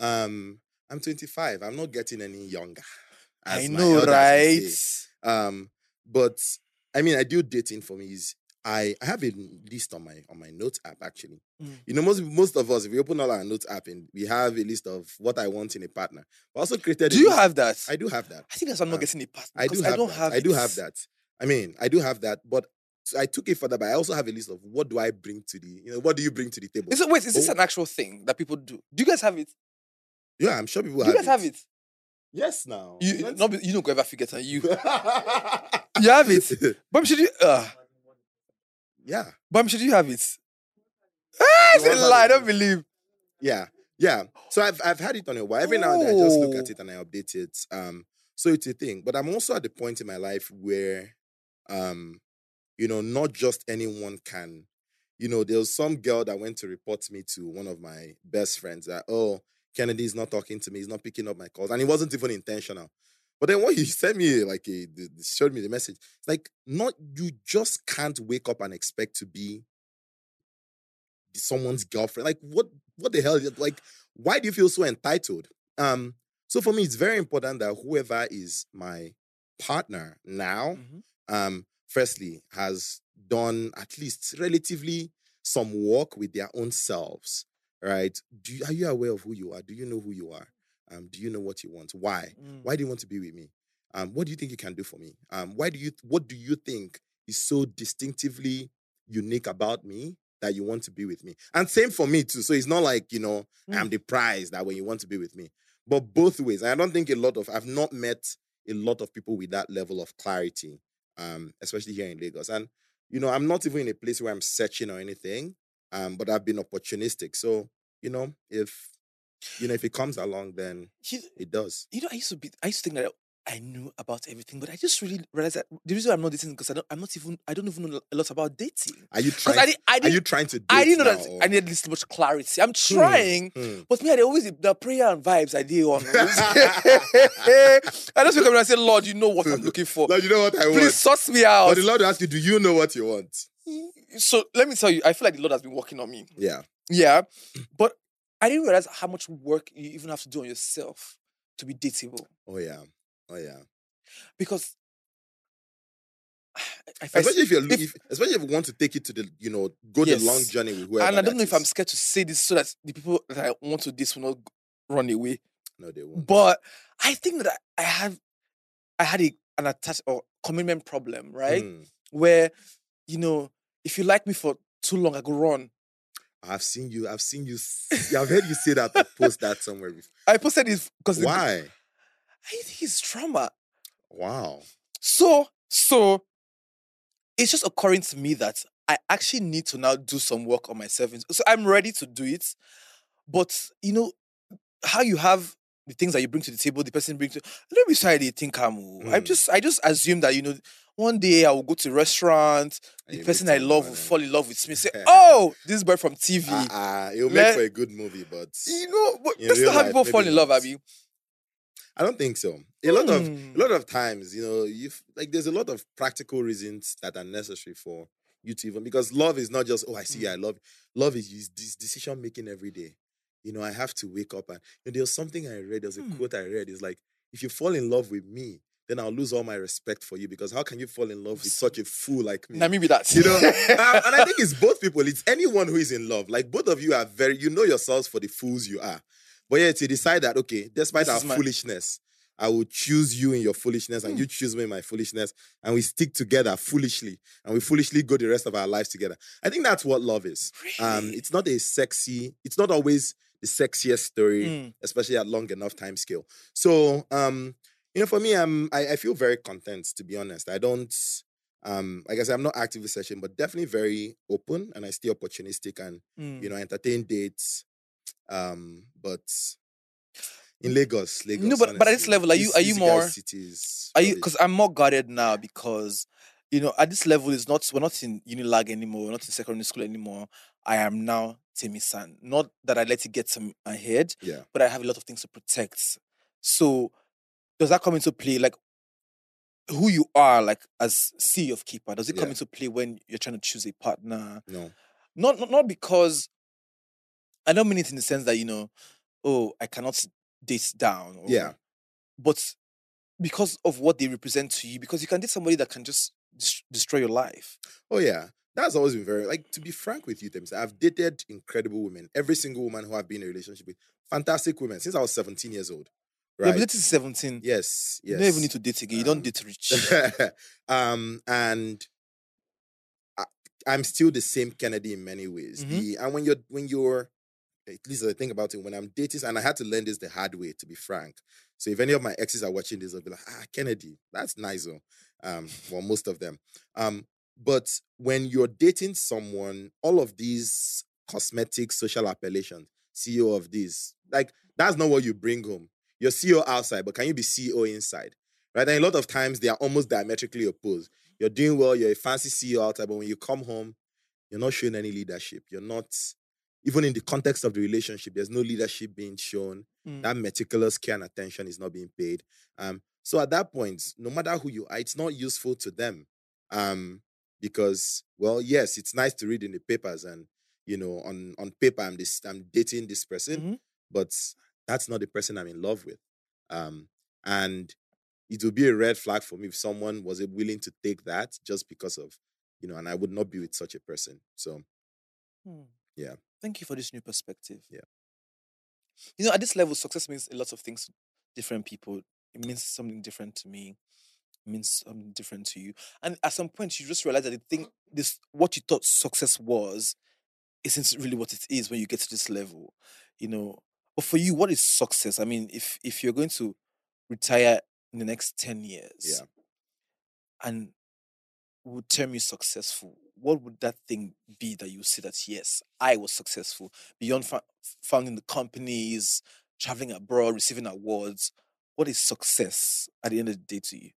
um, I'm 25. I'm not getting any younger. I know, right? Um, but I mean, ideal dating for me is I, I have a list on my on my notes app actually. Mm. You know, most most of us, if we open all our notes app and we have a list of what I want in a partner. I also created. Do you list- have that? I do have that. I think that's why I'm not Uh, getting a partner. I do have I don't that. have. I do it. have that. I mean, I do have that, but so I took it further. But I also have a list of what do I bring to the, you know, what do you bring to the table? Is it, wait, is this Oh. an actual thing that people do? Do you guys have it? yeah, I'm sure people have it. Do have you guys it. have it? Yes, now. You Let's- not you don't go ever forget and you you have it. But should you? Uh, yeah, but should you have it? Ah, it's a lie. I don't believe. yeah, yeah. So I've I've had it on a while. Every now and then I just look Oh. at it and I update it. Um, so it's a thing. But I'm also at the point in my life where, um, you know, not just anyone can. You know, there was some girl that went to report me to one of my best friends that oh Kennedy's not talking to me, he's not picking up my calls, and it wasn't even intentional. But then when he sent me like the- showed me the message, it's like not you just can't wake up and expect to be someone's girlfriend. Like what what the hell? is- Like why do you feel so entitled? Um, so for me, it's very important that whoever is my partner now, Mhm. um, firstly, has done at least relatively some work with their own selves. Right? Do you, are you aware of who you are? Do you know who you are? Um, do you know what you want? Why? Mm. Why do you want to be with me? Um, what do you think you can do for me? Um, why do you what do you think is so distinctively unique about me that you want to be with me? And same for me too. So it's not like, you know, I'm the prize that when you want to be with me. But both ways. I don't think a lot of I've not met a lot of people with that level of clarity, um, especially here in Lagos. And you know, I'm not even in a place where I'm searching or anything. Um, but I've been opportunistic. So, you know, if you know, if it comes along, then You, it does. you know, I used to be. I used to think that I knew about everything, but I just really realized that the reason I'm not dating is because I don't. I'm not even. I don't even know a lot about dating. Are you trying? I did. I are didn't. you trying to? Date I didn't know now, that or- I needed this much clarity. I'm Hmm, trying, hmm. but me, I always the prayer and vibes I did on. I just wake up and I say, Lord, you know what I'm looking for. Lord, you know what I want. Please suss me out. But the Lord will ask you, do you know what you want? So let me tell you, I feel like the Lord has been working on me. Yeah. Yeah, but I didn't realize how much work you even have to do on yourself to be dateable. Oh yeah. Oh yeah. Because if I Especially if you're if- if, especially if you want to take it to the you know go Yes. the long journey with whoever. and I don't know if I'm scared to say this so that the people that I want to date will not run away. No, they won't. But I think that I have, I had a, an attach or commitment problem, right? Hmm. Where, you know, if you like me for too long, I go run. I've seen you. I've seen you. I've heard you say that. Or post that somewhere. Before. I posted this because Why? I think it's trauma. Wow. So, so it's just occurring to me that I actually need to now do some work on myself. So I'm ready to do it. But you know, how you have the things that you bring to the table, the person brings to let me say they think I'm I Mm. just I just assume that you know one day I will go to a restaurant, the person I love will fall in love with me. Say, oh, this boy from TV. Ah, ah, it'll make Let- for a good movie, but you know, but in that's not how people fall in love. Abby. I don't think so. A lot of Hmm. a lot of times, you know, you like there's a lot of practical reasons that are necessary for you to even because love is not just oh I see you, I love. you." Love is is this decision making every day. You know, I have to wake up and you know, there something I read. There's a Hmm. quote I read. It's like if you fall in love with me, then I'll lose all my respect for you because how can you fall in love with such a fool like me? Now maybe that. you know um, and i think it's both people it's anyone who is in love like both of you are very you know yourselves for the fools you are but yet you decide that okay despite This our my- foolishness i will choose you in your foolishness and you choose me in my foolishness and we stick together foolishly and we foolishly go the rest of our lives together i think that's what love is um Really? it's not a sexy it's not always the sexiest story Mm. especially at long enough time scale so um you know for me i'm I, I feel very content to be honest i don't um like i said i'm not actively searching but definitely very open and i stay opportunistic and Mm. you know entertain dates um but in lagos lagos No, but- but at this level, are you- are you more- cities Are you? Because I'm more guarded now because, you know, at this level, it's not we're not in Unilag anymore. We're not in secondary school anymore. I am now Temisan. Not that I let it get to my head, Yeah. but I have a lot of things to protect. So does that come into play? Like who you are, like as CEO of Kippa, does it come into play when you're trying to choose a partner? No. Not not, not because I don't mean it in the sense that, you know, oh, I cannot date down. Or, Yeah. But because of what they represent to you, because you can date somebody that can just destroy your life. Oh yeah, that's always been very like to be frank with you, Tim. I've dated incredible women. Every single woman who I've been in a relationship with, fantastic women since I was 17 years old. Right? ability is 17. Yes. yes. You don't even need to date again. You don't Um, date rich. um, and I, I'm still the same Kennedy in many ways. Mhm. The and when you're when you're at least as I think about it, when I'm dating, and I had to learn this the hard way, to be frank. So if any of my exes are watching this, I'll be like, ah, Kennedy, that's nice. oh." Um, well, most of them. Um, but when you're dating someone, all of these cosmetic social appellations, CEO of this, like that's not what you bring home. You're CEO outside, but can you be CEO inside? Right? And a lot of times they are almost diametrically opposed. You're doing well, you're a fancy CEO outside, but when you come home, you're not showing any leadership. You're not, even in the context of the relationship, there's no leadership being shown. Mm. That meticulous care and attention is not being paid. Um, so at that point, no matter who you are, it's not useful to them. Um, because, well, yes, it's nice to read in the papers and you know, on on paper, I'm this I'm dating this person, Mhm. but that's not the person I'm in love with. Um, and it would be a red flag for me if someone was willing to take that just because of, you know, and I would not be with such a person. So Hmm. Yeah. Thank you for this new perspective. Yeah. You know, at this level, success means a lot of things to different people. It means something different to me. It means something different to you. And at some point, you just realize that the thing, this what you thought success was, isn't really what it is when you get to this level. You know. But for you, what is success? I mean, if if you're going to retire in the next 10 years Yeah. and would term you successful, what would that thing be that you say that yes, I was successful beyond fa- founding the companies, traveling abroad, receiving awards? What is success at the end of the day to you?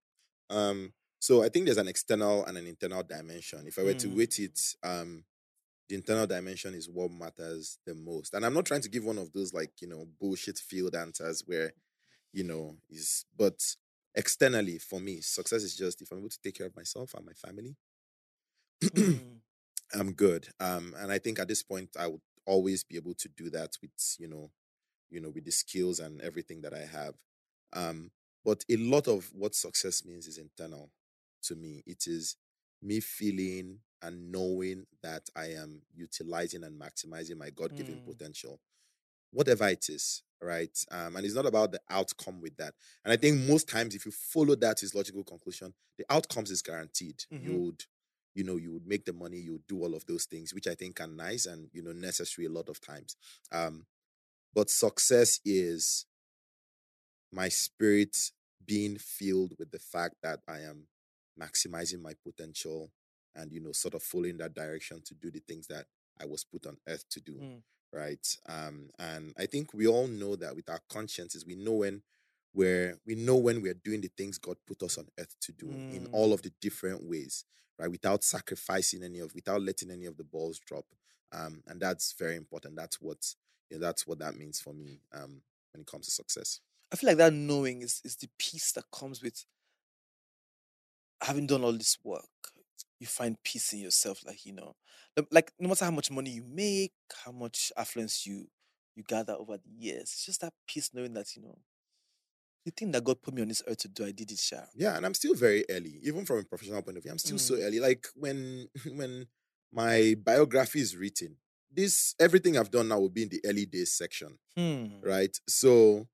Um, so I think there's an external and an internal dimension. If I were to Mm. weight it, um, the internal dimension is what matters the most. And I'm not trying to give one of those like, you know, bullshit field answers where, you know, is but externally for me, success is just if I'm able to take care of myself and my family, Mm, I'm good. Um, and I think at this point I would always be able to do that with, you know, you know, with the skills and everything that I have. Um, but a lot of what success means is internal to me. It is me feeling and knowing that I am utilizing and maximizing my God given Mm. potential, whatever it is, right? Um, and it's not about the outcome with that. And I think most times, if you follow that its logical conclusion, the outcomes is guaranteed. Mhm. You would, you know, you would make the money, you would do all of those things, which I think are nice and you know necessary a lot of times. Um, but success is my spirit being filled with the fact that I am maximizing my potential and you know sort of following that direction to do the things that I was put on earth to do Mm. Right? Um and I think we all know that with our consciences we know when we're we know when we're doing the things God put us on earth to do in Mm. all of the different ways right? Without sacrificing any of without letting any of the balls drop. Um and that's very important. That's what you know, that's what that means for me um when it comes to success. I feel like that knowing is, is the peace that comes with having done all this work. You find peace in yourself, like you know, like no matter how much money you make, how much affluence you you gather over the years, it's just that peace knowing that you know the thing that God put me on this earth to do, I did it, Sha. Yeah, and I'm still very early, even from a professional point of view. I'm still so early. Like when when my biography is written, this everything I've done now will be in the early days section, Hmm. right? So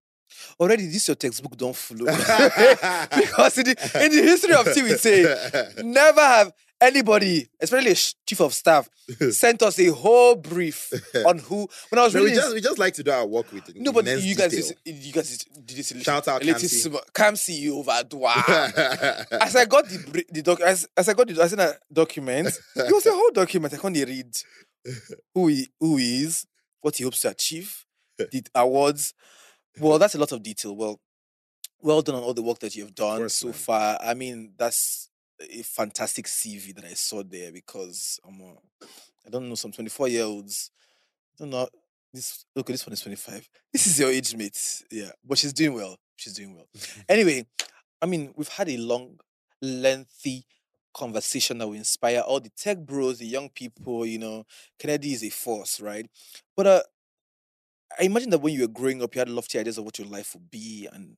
Already, this your textbook don't follow oh. because in the, in the history of TV, say never have anybody, especially a chief of staff, sent us a whole brief on who. When I was No, we reading, just we just like to do our work with no, but you guys, detail. you guys did this. Shout out Kamsi. sm- Kamsi, you overdo. as I got the the doc, as, as I got the as in a document, it was a whole document. I can't read who he who he is, what he hopes to achieve, the awards. Well, that's a lot of detail. Well, well done on all the work that you've done course, so man. far. I mean, that's a fantastic CV that I saw there because I'm a, I don't know some 24 year olds. I don't know this. Okay, this one is 25. This is your age mate, yeah, but she's doing well. She's doing well. anyway, I mean, we've had a long, lengthy conversation that will inspire all the tech bros, the young people. You know, Kennedy is a force, right? But uh, I imagine that when you were growing up, you had lofty ideas of what your life would be, and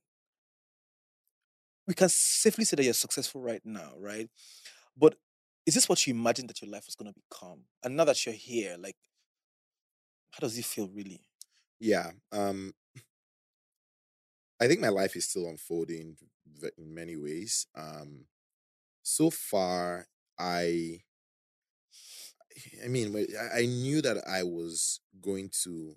we can safely say that you're successful right now, right? But is this what you imagined that your life was going to become? And now that you're here, like, how does it feel really? Yeah. Um, I think my life is still unfolding in many ways. Um, so far, I, I mean, I knew that I was going to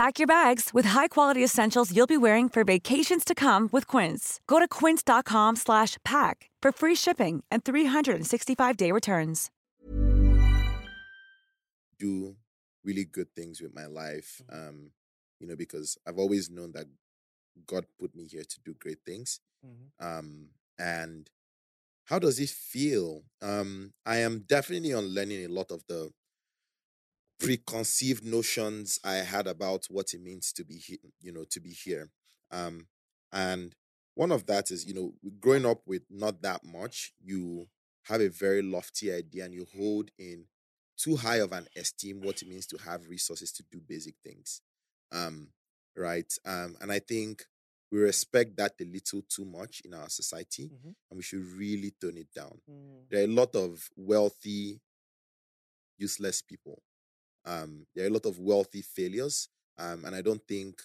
Pack your bags with high-quality essentials you'll be wearing for vacations to come with Quince. Go to quince.com slash pack for free shipping and 365-day returns. Do really good things with my life, Mm-hmm. um, you know, because I've always known that God put me here to do great things. Mhm. Um, and how does it feel? Um, I am definitely unlearning a lot of the preconceived notions I had about what it means to be here, you know, to be here. Um, and one of that is, you know, growing up with not that much, you have a very lofty idea and you hold in too high of an esteem what it means to have resources to do basic things. Um, right. Um, and I think we respect that a little too much in our society Mhm. and we should really tone it down. Mm. There are a lot of wealthy, useless people. Um, there are a lot of wealthy failures. Um, and I don't think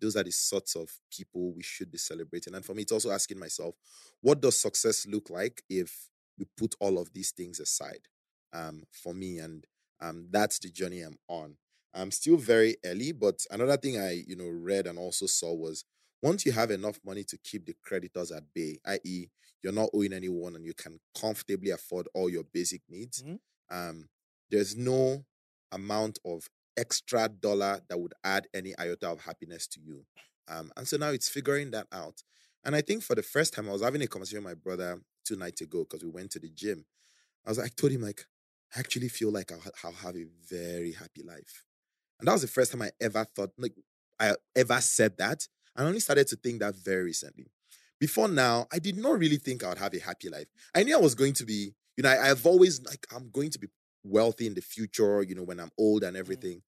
those are the sorts of people we should be celebrating. And for me, it's also asking myself, what does success look like if you put all of these things aside? Um, for me, and um, that's the journey I'm on. I'm still very early, but another thing I, you know, read and also saw was once you have enough money to keep the creditors at bay, i.e., you're not owing anyone and you can comfortably afford all your basic needs, Mhm. um, there's no amount of extra dollar that would add any iota of happiness to you. Um, and so now it's figuring that out. And I think for the first time, I was having a conversation with my brother two nights ago because we went to the gym. I was like, I told him, like, I actually feel like I'll, I'll have a very happy life. And that was the first time I ever thought, like, I ever said that. I only started to think that very recently. Before now, I did not really think I would have a happy life. I knew I was going to be, you know, I, I've always, like, I'm going to be wealthy in the future, you know, when I'm old and everything.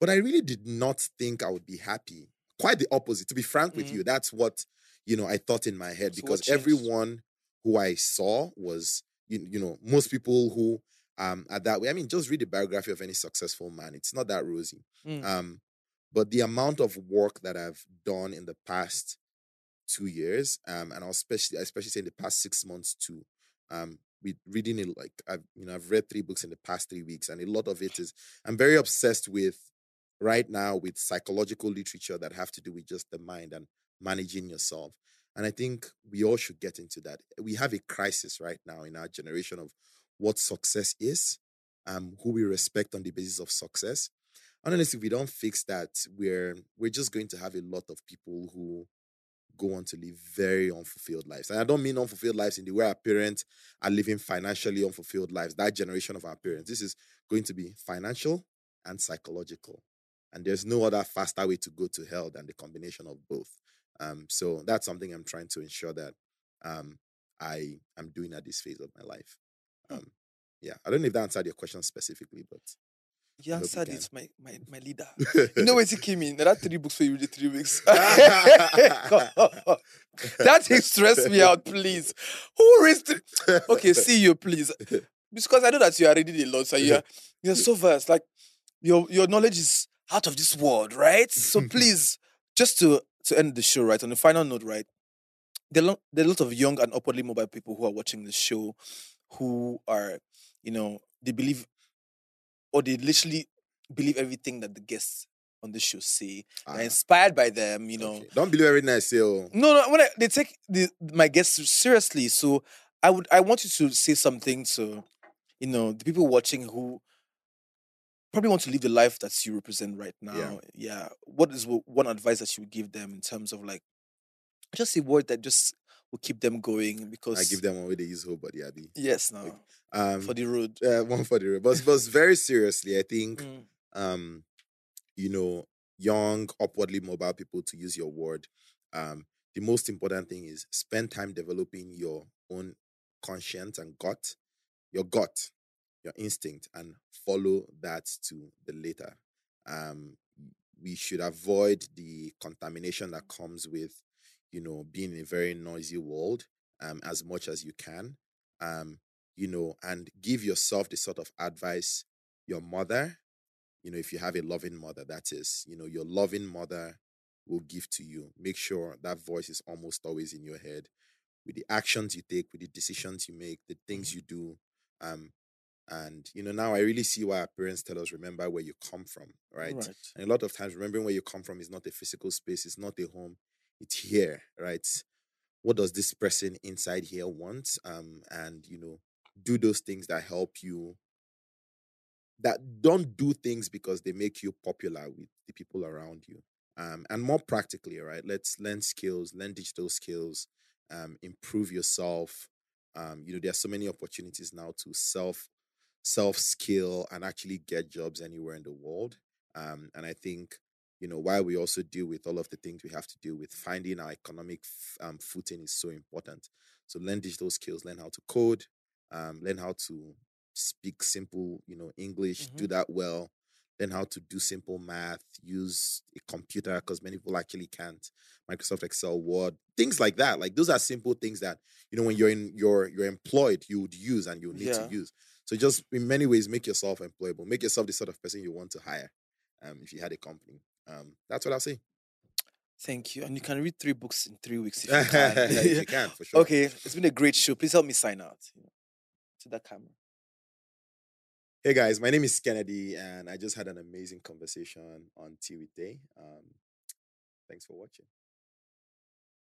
But I really did not think I would be happy. Quite the opposite. To be frank with Mhm. you, that's what, you know, I thought in my head So because everyone who I saw was, you, you know, most people who um are that way. I mean, just read the biography of any successful man. It's not that rosy. Mm. Um, but the amount of work that I've done in the past two years, um, and especially especially say in the past six months too, um, with reading it like I've you know I've read three books in the past three weeks, and a lot of it is I'm very obsessed with right now with psychological literature that have to do with just the mind and managing yourself. And I think we all should get into that. We have a crisis right now in our generation of what success is, um, who we respect on the basis of success. And honestly, if we don't fix that, we're we're just going to have a lot of people who go on to live very unfulfilled lives. And I don't mean unfulfilled lives in the way our parents are living financially unfulfilled lives, that generation of our parents. This is going to be financial and psychological. And there's no other faster way to go to hell than the combination of both. Um, so that's something I'm trying to ensure that um, I am doing at this phase of my life. Um, yeah, I don't know if that answered your question specifically, but You hope answered it, my, my, my leader. You know when he came in, there are three books for you, the three weeks. That stressed me out, please. Who reads three? Okay, see you, please. Because I know that you are reading a lot, so you're you're so versed. Like your your knowledge is out of this world, right? So please, just to to end the show, right? On the final note, right? There are, there are a lot of young and upwardly mobile people who are watching the show, who are, you know, they believe, or they literally believe everything that the guests on the show say. Ah, They're inspired by them, you know. okay. Don't believe everything I say. Oh. No, no, when I, they take the, my guests seriously, so I would I want you to say something to, you know, the people watching who probably want to live the life that you represent right now. Yeah. yeah. What is one advice that you would give them in terms of like, just a word that just will keep them going because I give them one way they use whole body, Abby. yes now Um, for the road. uh, one for the road. But, but very seriously, I think Mm. um, you know, young, upwardly mobile people, to use your word, um, the most important thing is spend time developing your own conscience and gut, your gut, your instinct, and follow that to the later. Um, we should avoid the contamination that comes with, you know, being in a very noisy world um, as much as you can. Um, you know, and give yourself the sort of advice your mother you know, if you have a loving mother, that is, you know, your loving mother will give to you. Make sure that voice is almost always in your head with the actions you take, with the decisions you make, the things you do. Um, and you know, now I really see why our parents tell us remember where you come from, right? Right. And a lot of times remembering where you come from is not a physical space, it's not a home, it's here, right? What does this person inside here want? Um, and you know, do those things that help you that don't do things because they make you popular with the people around you. Um, and more practically, right? Let's learn skills, learn digital skills, um, improve yourself. Um, you know, there are so many opportunities now to self self skill and actually get jobs anywhere in the world. Um, and I think you know while we also deal with all of the things we have to deal with, finding our economic f- um, footing is so important. So learn digital skills, learn how to code, um, learn how to speak simple, you know, English, do that well, learn how to do simple math, use a computer because many people actually can't. Microsoft Excel, Word, things like that. Like those are simple things that you know when you're in you're you're employed, you would use and you need Yeah. to use. So just in many ways, make yourself employable. Make yourself the sort of person you want to hire. Um, if you had a company, um, that's what I'll say. Thank you. And you can read three books in three weeks if you can. if you can, for sure. Okay, it's been a great show. Please help me sign out to that camera. Hey guys, my name is Kennedy, and I just had an amazing conversation on with Tay. Um, thanks for watching.